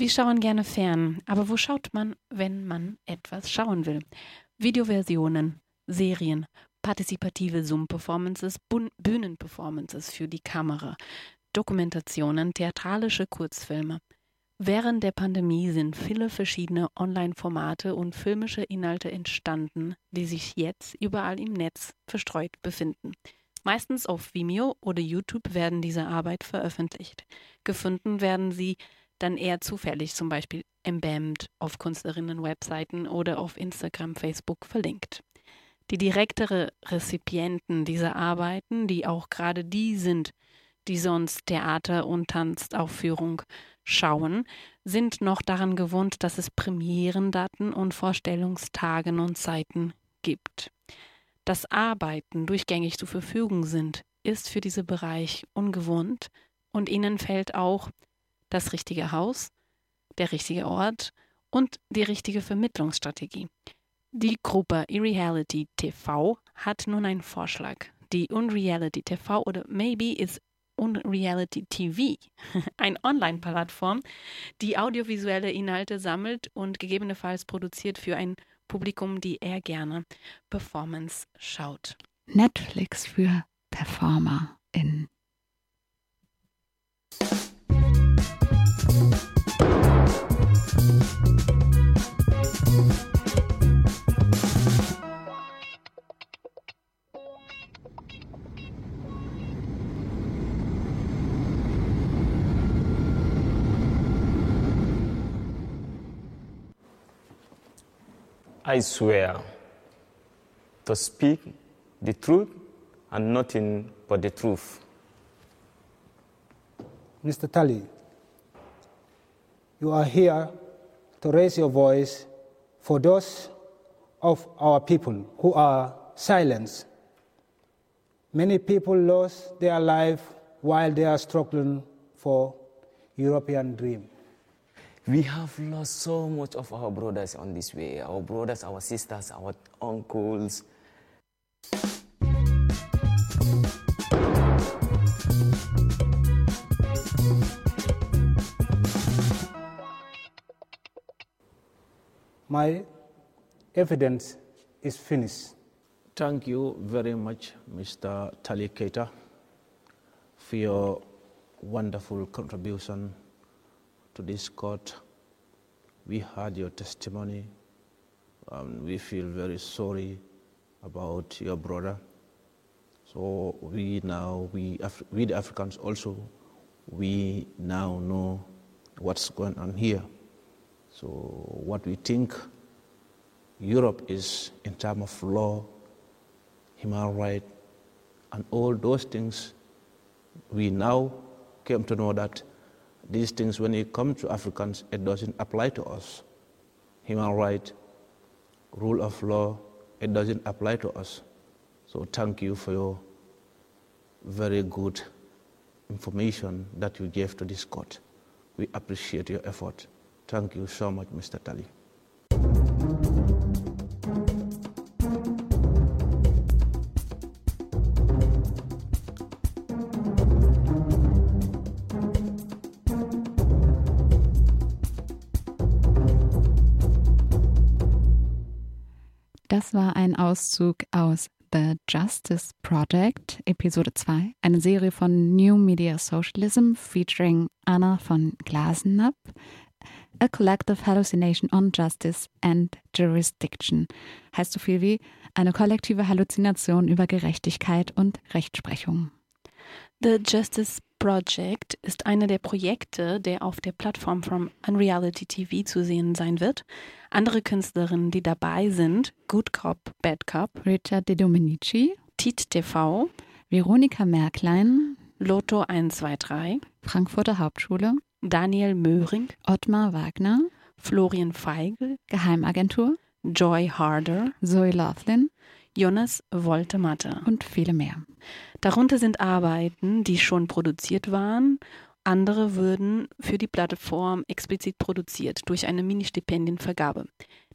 Wir schauen gerne fern, aber wo schaut man, wenn man etwas schauen will? Videoversionen, Serien, partizipative Zoom-Performances, Bühnenperformances für die Kamera, Dokumentationen, theatralische Kurzfilme. Während der Pandemie sind viele verschiedene Online-Formate und filmische Inhalte entstanden, die sich jetzt überall im Netz verstreut befinden. Meistens auf Vimeo oder YouTube werden diese Arbeit veröffentlicht. Gefunden werden sie dann eher zufällig, zum Beispiel embammt auf Künstlerinnen-Webseiten oder auf Instagram, Facebook verlinkt. Die direktere Rezipienten dieser Arbeiten, die auch gerade die sind, die sonst Theater und Tanzaufführung schauen, sind noch daran gewohnt, dass es Premierendaten und Vorstellungstagen und Zeiten gibt. Dass Arbeiten durchgängig zur Verfügung sind, ist für diesen Bereich ungewohnt und ihnen fällt auch das richtige Haus, der richtige Ort und die richtige Vermittlungsstrategie. Die Gruppe Irreality TV hat nun einen Vorschlag. Die Unreality TV oder maybe ist Unreality TV, eine Online-Plattform, die audiovisuelle Inhalte sammelt und gegebenenfalls produziert für ein Publikum, die eher gerne Performance schaut.
Netflix für PerformerInnen.
I swear to speak the truth and nothing but the truth.
Mr. Tully, you are here to raise your voice for those of our people who are silenced. Many people lost their life while they are struggling for European dream.
We have lost so much of our brothers on this way our brothers, our sisters, our uncles.
My evidence is finished.
Thank you very much, Mr. Tali Keita, for your wonderful contribution to this court. We heard your testimony. Um, we feel very sorry about your brother. So we now, we, Af- we the Africans also, we now know what's going on here. So what we think Europe is in terms of law, human rights, and all those things, we now came to know that these things, when it comes to Africans, it doesn't apply to us. Human rights, rule of law, it doesn't apply to us. So thank you for your very good information that you gave to this court. We appreciate your effort. Thank you so much, Mr. Tali.
Das war ein Auszug aus The Justice Project, Episode 2, eine Serie von New Media Socialism featuring Anna von Glasenapp, A Collective Hallucination on Justice and Jurisdiction. Heißt so viel wie eine kollektive Halluzination über Gerechtigkeit und Rechtsprechung.
The Justice Project ist eine der Projekte, der auf der Plattform from Unreality TV zu sehen sein wird. Andere Künstlerinnen, die dabei sind, Good Cop, Bad Cop,
Richard De Dominici,
Tit TV,
Veronika Merklein,
Lotto 123,
Frankfurter Hauptschule,
Daniel Möhring,
Ottmar Wagner,
Florian Feigl,
Geheimagentur,
Joy Harder,
Zoe Laughlin,
Jonas Woltematte
und viele mehr.
Darunter sind Arbeiten, die schon produziert waren. Andere würden für die Plattform explizit produziert durch eine Ministipendienvergabe.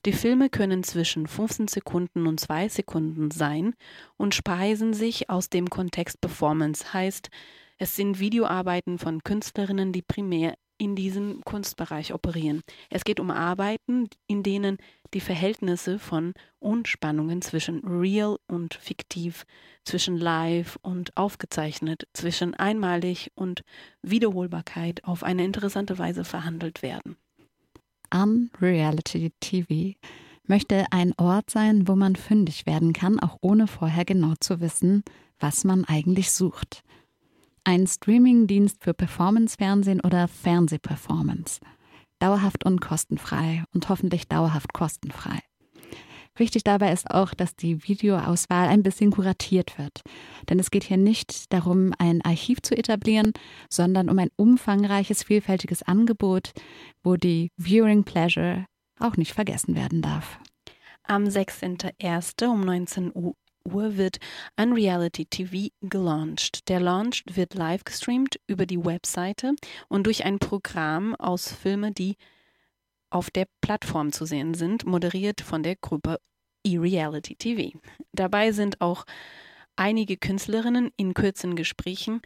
Die Filme können zwischen 15 Sekunden und 2 Sekunden sein und speisen sich aus dem Kontext Performance, heißt, es sind Videoarbeiten von Künstlerinnen, die primär in diesem Kunstbereich operieren. Es geht um Arbeiten, in denen die Verhältnisse von Unspannungen zwischen real und fiktiv, zwischen live und aufgezeichnet, zwischen einmalig und Wiederholbarkeit auf eine interessante Weise verhandelt werden.
Unreality TV möchte ein Ort sein, wo man fündig werden kann, auch ohne vorher genau zu wissen, was man eigentlich sucht. Ein Streamingdienst für Performance-Fernsehen oder Fernsehperformance. Dauerhaft und kostenfrei und hoffentlich dauerhaft kostenfrei. Wichtig dabei ist auch, dass die Videoauswahl ein bisschen kuratiert wird. Denn es geht hier nicht darum, ein Archiv zu etablieren, sondern um ein umfangreiches, vielfältiges Angebot, wo die Viewing Pleasure auch nicht vergessen werden darf.
Am 6.1. um 19 Uhr wird Unreality TV gelauncht. Der Launch wird live gestreamt über die Webseite und durch ein Programm aus Filmen, die auf der Plattform zu sehen sind, moderiert von der Gruppe eReality TV. Dabei sind auch einige Künstlerinnen in kurzen Gesprächen,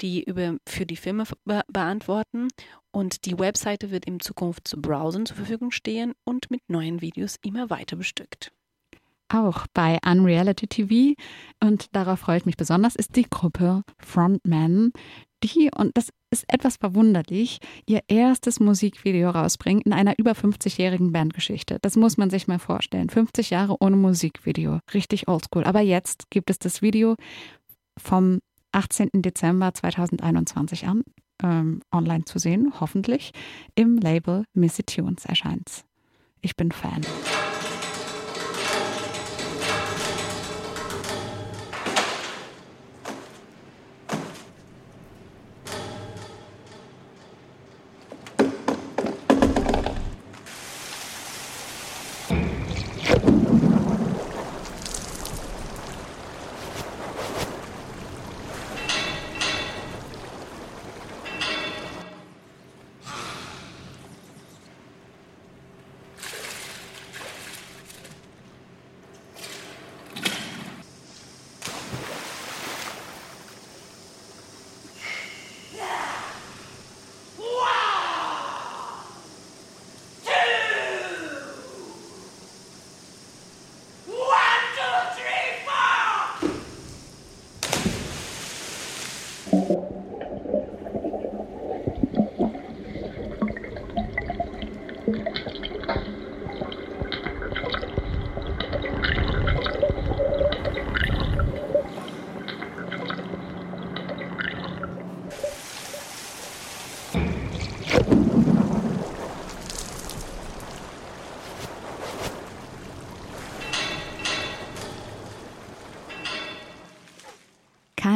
die über, für die Filme be beantworten und die Webseite wird in Zukunft zu Browsen zur Verfügung stehen und mit neuen Videos immer weiter bestückt.
Auch bei Unreality TV, und darauf freue ich mich besonders, ist die Gruppe Frontman, die, und das ist etwas verwunderlich, ihr erstes Musikvideo rausbringen in einer über 50-jährigen Bandgeschichte. Das muss man sich mal vorstellen. 50 Jahre ohne Musikvideo. Richtig oldschool. Aber jetzt gibt es das Video vom 18. Dezember 2021 an, ähm, online zu sehen, hoffentlich. Im Label Missy Tunes erscheint's. Ich bin Fan.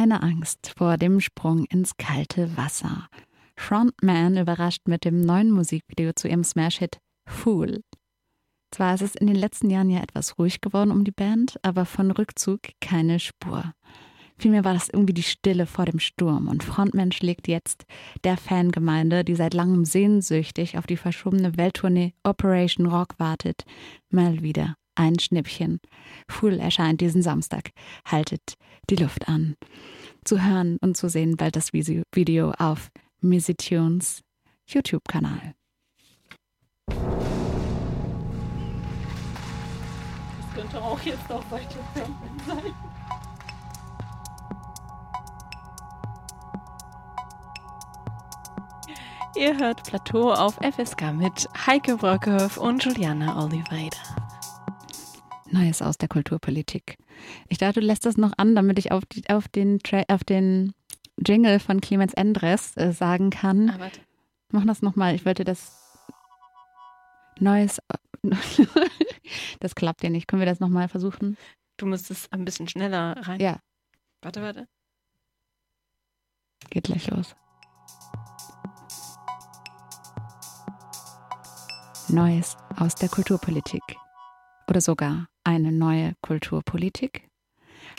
Keine Angst vor dem Sprung ins kalte Wasser. Frontman überrascht mit dem neuen Musikvideo zu ihrem Smash-Hit Fool. Zwar ist es in den letzten Jahren ja etwas ruhig geworden um die Band, aber von Rückzug keine Spur. Vielmehr war das irgendwie die Stille vor dem Sturm und Frontman schlägt jetzt der Fangemeinde, die seit langem sehnsüchtig auf die verschobene Welttournee Operation Rock wartet, mal wieder ein Schnippchen. Fool erscheint diesen Samstag. Haltet die Luft an. Zu hören und zu sehen bald das Video auf Missy Tunes YouTube-Kanal.
Das könnte auch jetzt noch weiter sein. Ihr hört Plateau auf FSK mit Heike Brockhoff und Juliana Oliveira.
Neues aus der Kulturpolitik. Ich dachte, du lässt das noch an, damit ich auf, die, auf, den, auf den Jingle von Clemens Endres äh, sagen kann.
Ah, warte.
Mach das nochmal. Ich wollte das Neues. das klappt ja nicht. Können wir das nochmal versuchen?
Du müsstest ein bisschen schneller rein.
Ja.
Warte, warte.
Geht gleich los. Neues aus der Kulturpolitik. Oder sogar eine neue Kulturpolitik?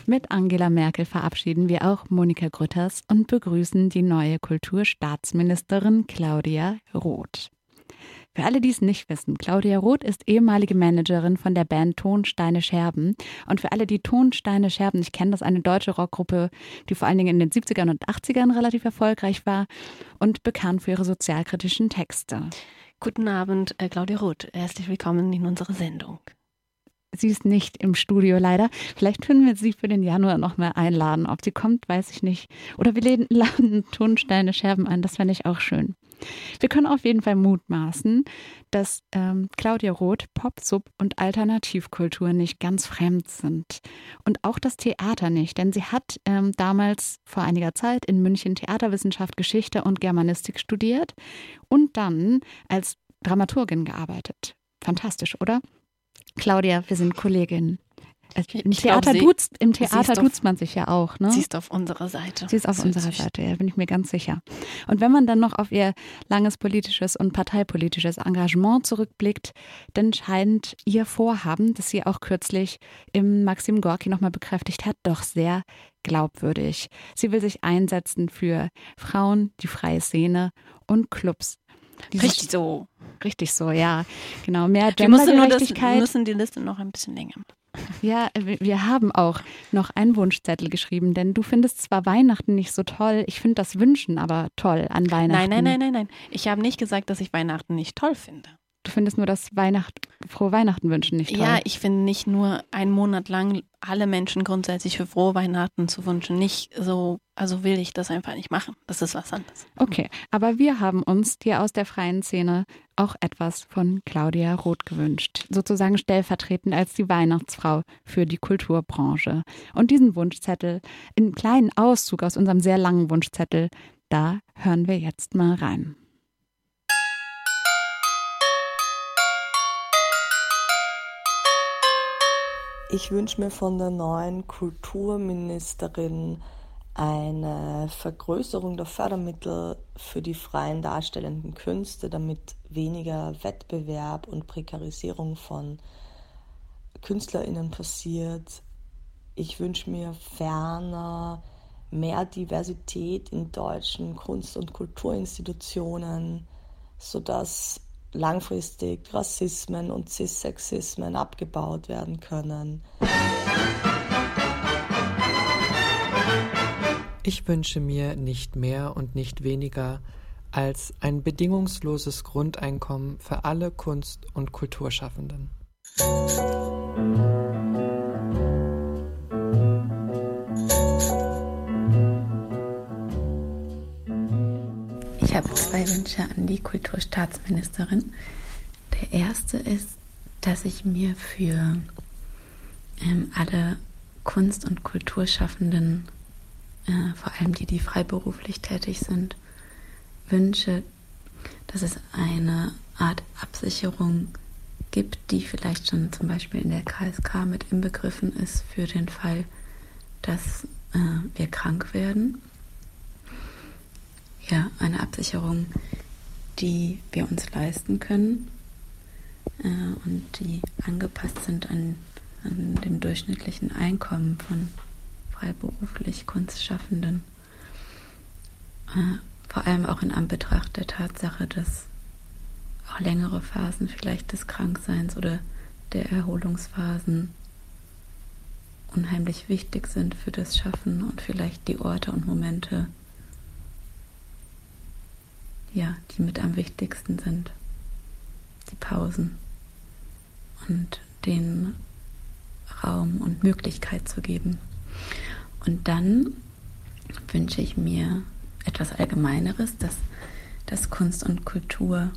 Mit Angela Merkel verabschieden wir auch Monika Grütters und begrüßen die neue Kulturstaatsministerin Claudia Roth. Für alle, die es nicht wissen, Claudia Roth ist ehemalige Managerin von der Band Tonsteine Scherben. Und für alle, die Tonsteine Scherben nicht kennen, das ist eine deutsche Rockgruppe, die vor allen Dingen in den 70ern und 80ern relativ erfolgreich war und bekannt für ihre sozialkritischen Texte.
Guten Abend, äh, Claudia Roth. Herzlich willkommen in unserer Sendung.
Sie ist nicht im Studio leider. Vielleicht können wir sie für den Januar nochmal einladen. Ob sie kommt, weiß ich nicht. Oder wir laden Tonsteine Scherben ein. Das fände ich auch schön. Wir können auf jeden Fall mutmaßen, dass ähm, Claudia Roth Pop, Sub und Alternativkultur nicht ganz fremd sind. Und auch das Theater nicht, denn sie hat ähm, damals vor einiger Zeit in München Theaterwissenschaft, Geschichte und Germanistik studiert und dann als Dramaturgin gearbeitet. Fantastisch, oder? Claudia, wir sind Kolleginnen. Im Theater, glaub, duzt, im Theater duzt man sich ja auch. Ne?
Sie ist auf unserer Seite.
Sie ist auf unserer Seite, ja, bin ich mir ganz sicher. Und wenn man dann noch auf ihr langes politisches und parteipolitisches Engagement zurückblickt, dann scheint ihr Vorhaben, das sie auch kürzlich im Maxim Gorki nochmal bekräftigt hat, doch sehr glaubwürdig. Sie will sich einsetzen für Frauen, die freie Szene und Clubs.
Richtig so.
Richtig so, ja. Genau, mehr
Gendergerechtigkeit. Wir müssen die Liste noch ein bisschen länger machen.
Ja, wir haben auch noch einen Wunschzettel geschrieben, denn du findest zwar Weihnachten nicht so toll, ich finde das Wünschen aber toll an Weihnachten.
Nein, nein, nein, nein, nein. Ich habe nicht gesagt, dass ich Weihnachten nicht toll finde.
Du findest nur das Weihnacht, frohe Weihnachten wünschen nicht toll.
Ja, ich finde nicht nur einen Monat lang alle Menschen grundsätzlich für frohe Weihnachten zu wünschen. Nicht so, also will ich das einfach nicht machen. Das ist was anderes.
Okay, aber wir haben uns dir aus der freien Szene auch etwas von Claudia Roth gewünscht. Sozusagen stellvertretend als die Weihnachtsfrau für die Kulturbranche. Und diesen Wunschzettel, in kleinen Auszug aus unserem sehr langen Wunschzettel, da hören wir jetzt mal rein.
Ich wünsche mir von der neuen Kulturministerin eine Vergrößerung der Fördermittel für die freien darstellenden Künste, damit weniger Wettbewerb und Prekarisierung von Künstlerinnen passiert. Ich wünsche mir ferner mehr Diversität in deutschen Kunst- und Kulturinstitutionen, sodass langfristig Rassismen und Cissexismen abgebaut werden können.
Ich wünsche mir nicht mehr und nicht weniger als ein bedingungsloses Grundeinkommen für alle Kunst- und Kulturschaffenden.
Ich zwei Wünsche an die Kulturstaatsministerin. Der erste ist, dass ich mir für ähm, alle Kunst- und Kulturschaffenden, äh, vor allem die, die freiberuflich tätig sind, wünsche, dass es eine Art Absicherung gibt, die vielleicht schon zum Beispiel in der KSK mit inbegriffen ist für den Fall, dass äh, wir krank werden ja, eine Absicherung, die wir uns leisten können äh, und die angepasst sind an, an dem durchschnittlichen Einkommen von freiberuflich Kunstschaffenden. Äh, vor allem auch in Anbetracht der Tatsache, dass auch längere Phasen vielleicht des Krankseins oder der Erholungsphasen unheimlich wichtig sind für das Schaffen und vielleicht die Orte und Momente, ja, die mit am wichtigsten sind. Die Pausen und den Raum und Möglichkeit zu geben. Und dann wünsche ich mir etwas Allgemeineres, dass, dass Kunst und Kultur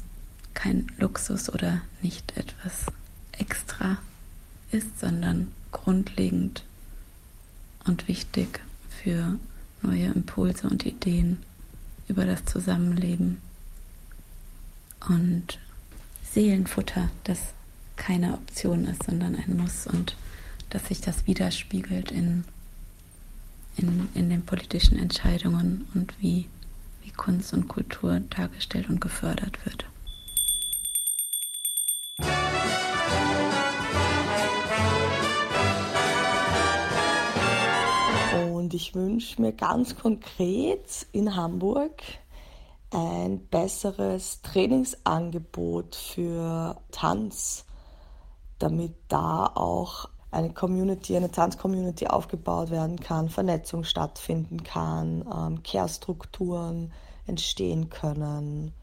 kein Luxus oder nicht etwas extra ist, sondern grundlegend und wichtig für neue Impulse und Ideen über das Zusammenleben und Seelenfutter, das keine Option ist, sondern ein Muss und dass sich das widerspiegelt in, in, in den politischen Entscheidungen und wie, wie Kunst und Kultur dargestellt und gefördert wird.
Ich wünsche mir ganz konkret in Hamburg ein besseres Trainingsangebot für Tanz, damit da auch eine Community, eine Tanzcommunity aufgebaut werden kann, Vernetzung stattfinden kann, ähm, Care-Strukturen entstehen können.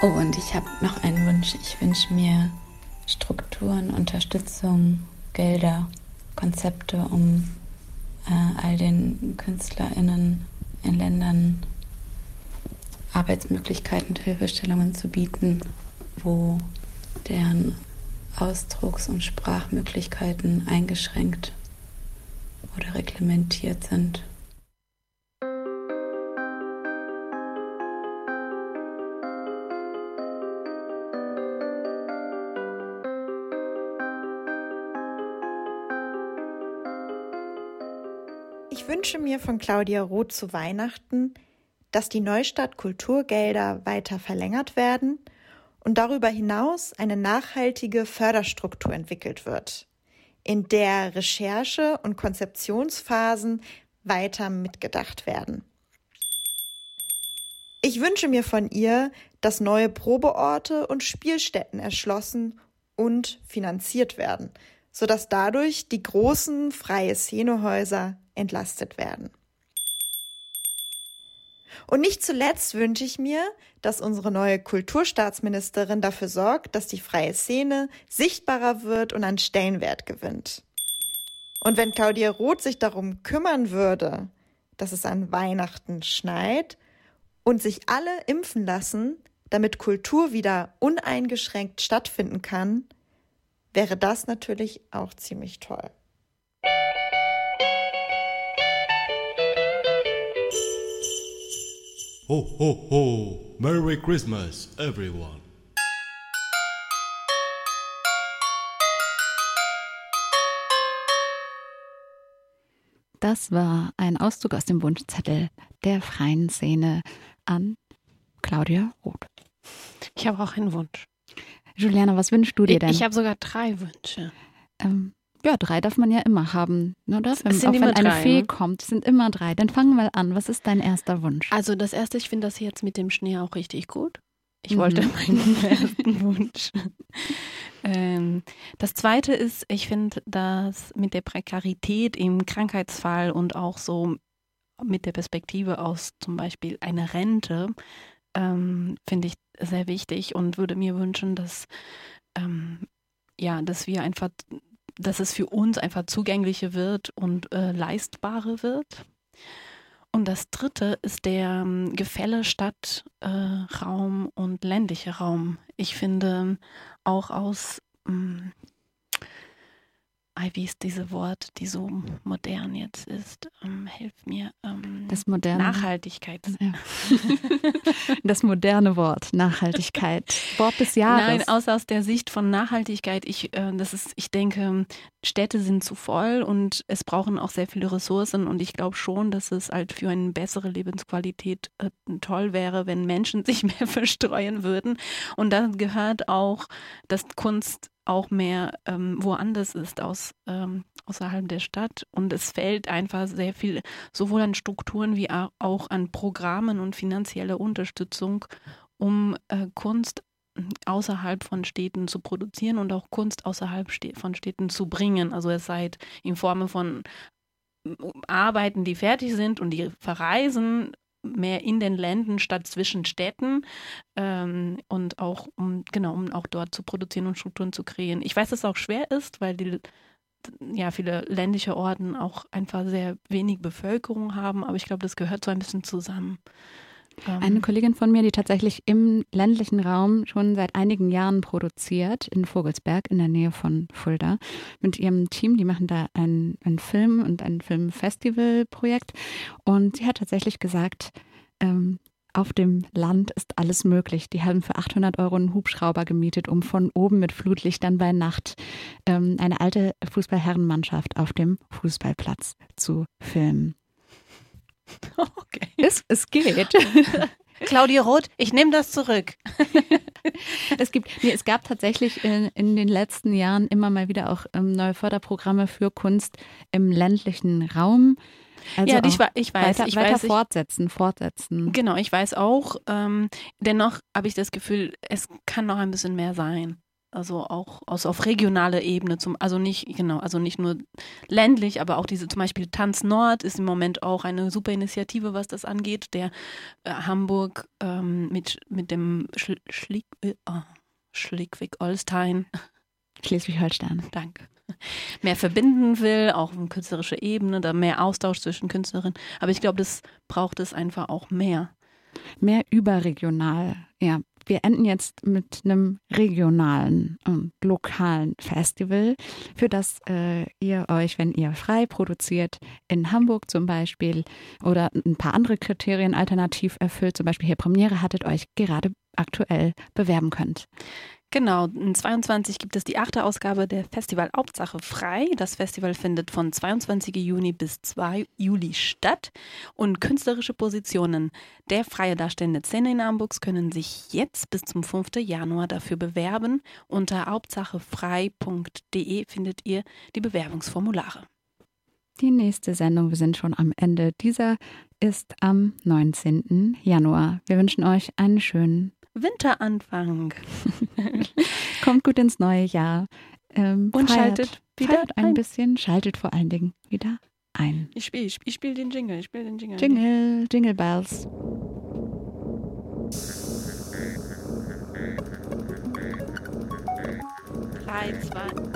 Oh, und ich habe noch einen Wunsch. Ich wünsche mir Strukturen, Unterstützung, Gelder, Konzepte, um äh, all den KünstlerInnen in Ländern Arbeitsmöglichkeiten und Hilfestellungen zu bieten, wo deren Ausdrucks- und Sprachmöglichkeiten eingeschränkt oder reglementiert sind.
Wünsche mir von Claudia Roth zu Weihnachten, dass die Neustadt Kulturgelder weiter verlängert werden und darüber hinaus eine nachhaltige Förderstruktur entwickelt wird, in der Recherche und Konzeptionsphasen weiter mitgedacht werden. Ich wünsche mir von ihr, dass neue Probeorte und Spielstätten erschlossen und finanziert werden, sodass dadurch die großen freie Szenehäuser entlastet werden. Und nicht zuletzt wünsche ich mir, dass unsere neue Kulturstaatsministerin dafür sorgt, dass die freie Szene sichtbarer wird und an Stellenwert gewinnt. Und wenn Claudia Roth sich darum kümmern würde, dass es an Weihnachten schneit und sich alle impfen lassen, damit Kultur wieder uneingeschränkt stattfinden kann, wäre das natürlich auch ziemlich toll.
Ho, ho, ho! Merry Christmas, everyone!
Das war ein Auszug aus dem Wunschzettel der freien Szene an Claudia Roth.
Ich habe auch einen Wunsch.
Juliana, was wünschst du dir denn?
Ich habe sogar drei Wünsche.
Ähm, ja, drei darf man ja immer haben, oder? Wenn,
Es sind
auch
immer
wenn eine
drei,
Fee
ne?
kommt, es sind immer drei. Dann fangen wir an. Was ist dein erster Wunsch?
Also das erste, ich finde das jetzt mit dem Schnee auch richtig gut. Ich
Mhm.
wollte meinen ersten Wunsch. ähm, das zweite ist, ich finde, dass mit der Prekarität im Krankheitsfall und auch so mit der Perspektive aus zum Beispiel einer Rente, ähm, finde ich sehr wichtig und würde mir wünschen, dass ähm, ja, dass wir einfach, dass es für uns einfach zugänglicher wird und äh, leistbarer wird. Und das dritte ist der ähm, Gefälle Stadtraum äh, Raum und ländlicher Raum. Ich finde auch aus, wie ist dieses Wort, die so modern jetzt ist, ähm, hilft mir. Ähm,
Das moderne
Nachhaltigkeit.
Ja. Das moderne Wort Nachhaltigkeit. Wort des Jahres.
Nein, aus, aus der Sicht von Nachhaltigkeit, ich, äh, das ist, ich denke, Städte sind zu voll und es brauchen auch sehr viele Ressourcen und ich glaube schon, dass es halt für eine bessere Lebensqualität äh, toll wäre, wenn Menschen sich mehr verstreuen würden. Und da gehört auch, dass Kunst auch mehr ähm, woanders ist, aus, ähm, außerhalb der Stadt. Und es fällt einfach sehr viel sowohl an Strukturen wie au- auch an Programmen und finanzielle Unterstützung, um äh, Kunst außerhalb von Städten zu produzieren und auch Kunst außerhalb von Städten zu bringen. Also es sei in Form von Arbeiten, die fertig sind und die verreisen mehr in den Ländern statt zwischen Städten ähm, und auch um genau um auch dort zu produzieren und Strukturen zu kreieren. Ich weiß, dass es auch schwer ist, weil die ja viele ländliche Orten auch einfach sehr wenig Bevölkerung haben, aber ich glaube, das gehört so ein bisschen zusammen. Ähm,
Eine Kollegin von mir, die tatsächlich im ländlichen Raum schon seit einigen Jahren produziert, in Vogelsberg in der Nähe von Fulda, mit ihrem Team. Die machen da einen, einen Film und ein Filmfestivalprojekt. Und sie hat tatsächlich gesagt, ähm, auf dem Land ist alles möglich. Die haben für 800 Euro einen Hubschrauber gemietet, um von oben mit Flutlichtern bei Nacht ähm, eine alte Fußballherrenmannschaft auf dem Fußballplatz zu filmen.
Okay.
Es, es geht.
Claudia Roth, ich nehme das zurück.
es gibt, nee, es gab tatsächlich in, in den letzten Jahren immer mal wieder auch ähm, neue Förderprogramme für Kunst im ländlichen Raum. Also
Ja, ich ich weiß,
Weiter,
ich
weiter
weiß, ich-
fortsetzen, fortsetzen.
Genau, ich weiß auch. Ähm, dennoch habe ich das Gefühl, es kann noch ein bisschen mehr sein. Also auch also auf regionaler Ebene, zum, also nicht, genau, also nicht nur ländlich, aber auch diese zum Beispiel Tanz Nord ist im Moment auch eine super Initiative, was das angeht, der äh, Hamburg ähm, mit, mit dem Schl Schlick, äh, oh, Schleswig-Holstein.
Schleswig-Holstein.
Danke. Mehr verbinden will, auch auf künstlerischer Ebene, da mehr Austausch zwischen Künstlerinnen. Aber ich glaube, das braucht es einfach auch mehr.
Mehr überregional. Ja, wir enden jetzt mit einem regionalen und lokalen Festival, für das äh, ihr euch, wenn ihr frei produziert, in Hamburg zum Beispiel oder ein paar andere Kriterien alternativ erfüllt, zum Beispiel hier Premiere hattet, euch gerade aktuell bewerben könnt.
Genau, in 22 gibt es die achte Ausgabe der Festival Hauptsache frei. Das Festival findet von 22. Juni bis 2 Juli statt und künstlerische Positionen der freie darstellende Szene in Hamburgs können sich jetzt bis zum 5. Januar dafür bewerben. Unter hauptsachefrei.de findet ihr die Bewerbungsformulare.
Die nächste Sendung, wir sind schon am Ende dieser, ist am 19. Januar. Wir wünschen euch einen schönen
Winteranfang.
Kommt gut ins neue Jahr. Ähm,
Und
feiert,
schaltet wieder
feiert ein
ein.
bisschen, schaltet vor allen Dingen wieder ein.
Ich spiele ich, ich spiel den Jingle, ich spiele den Jingle.
Jingle, Jingle Bells.
Drei, zwei.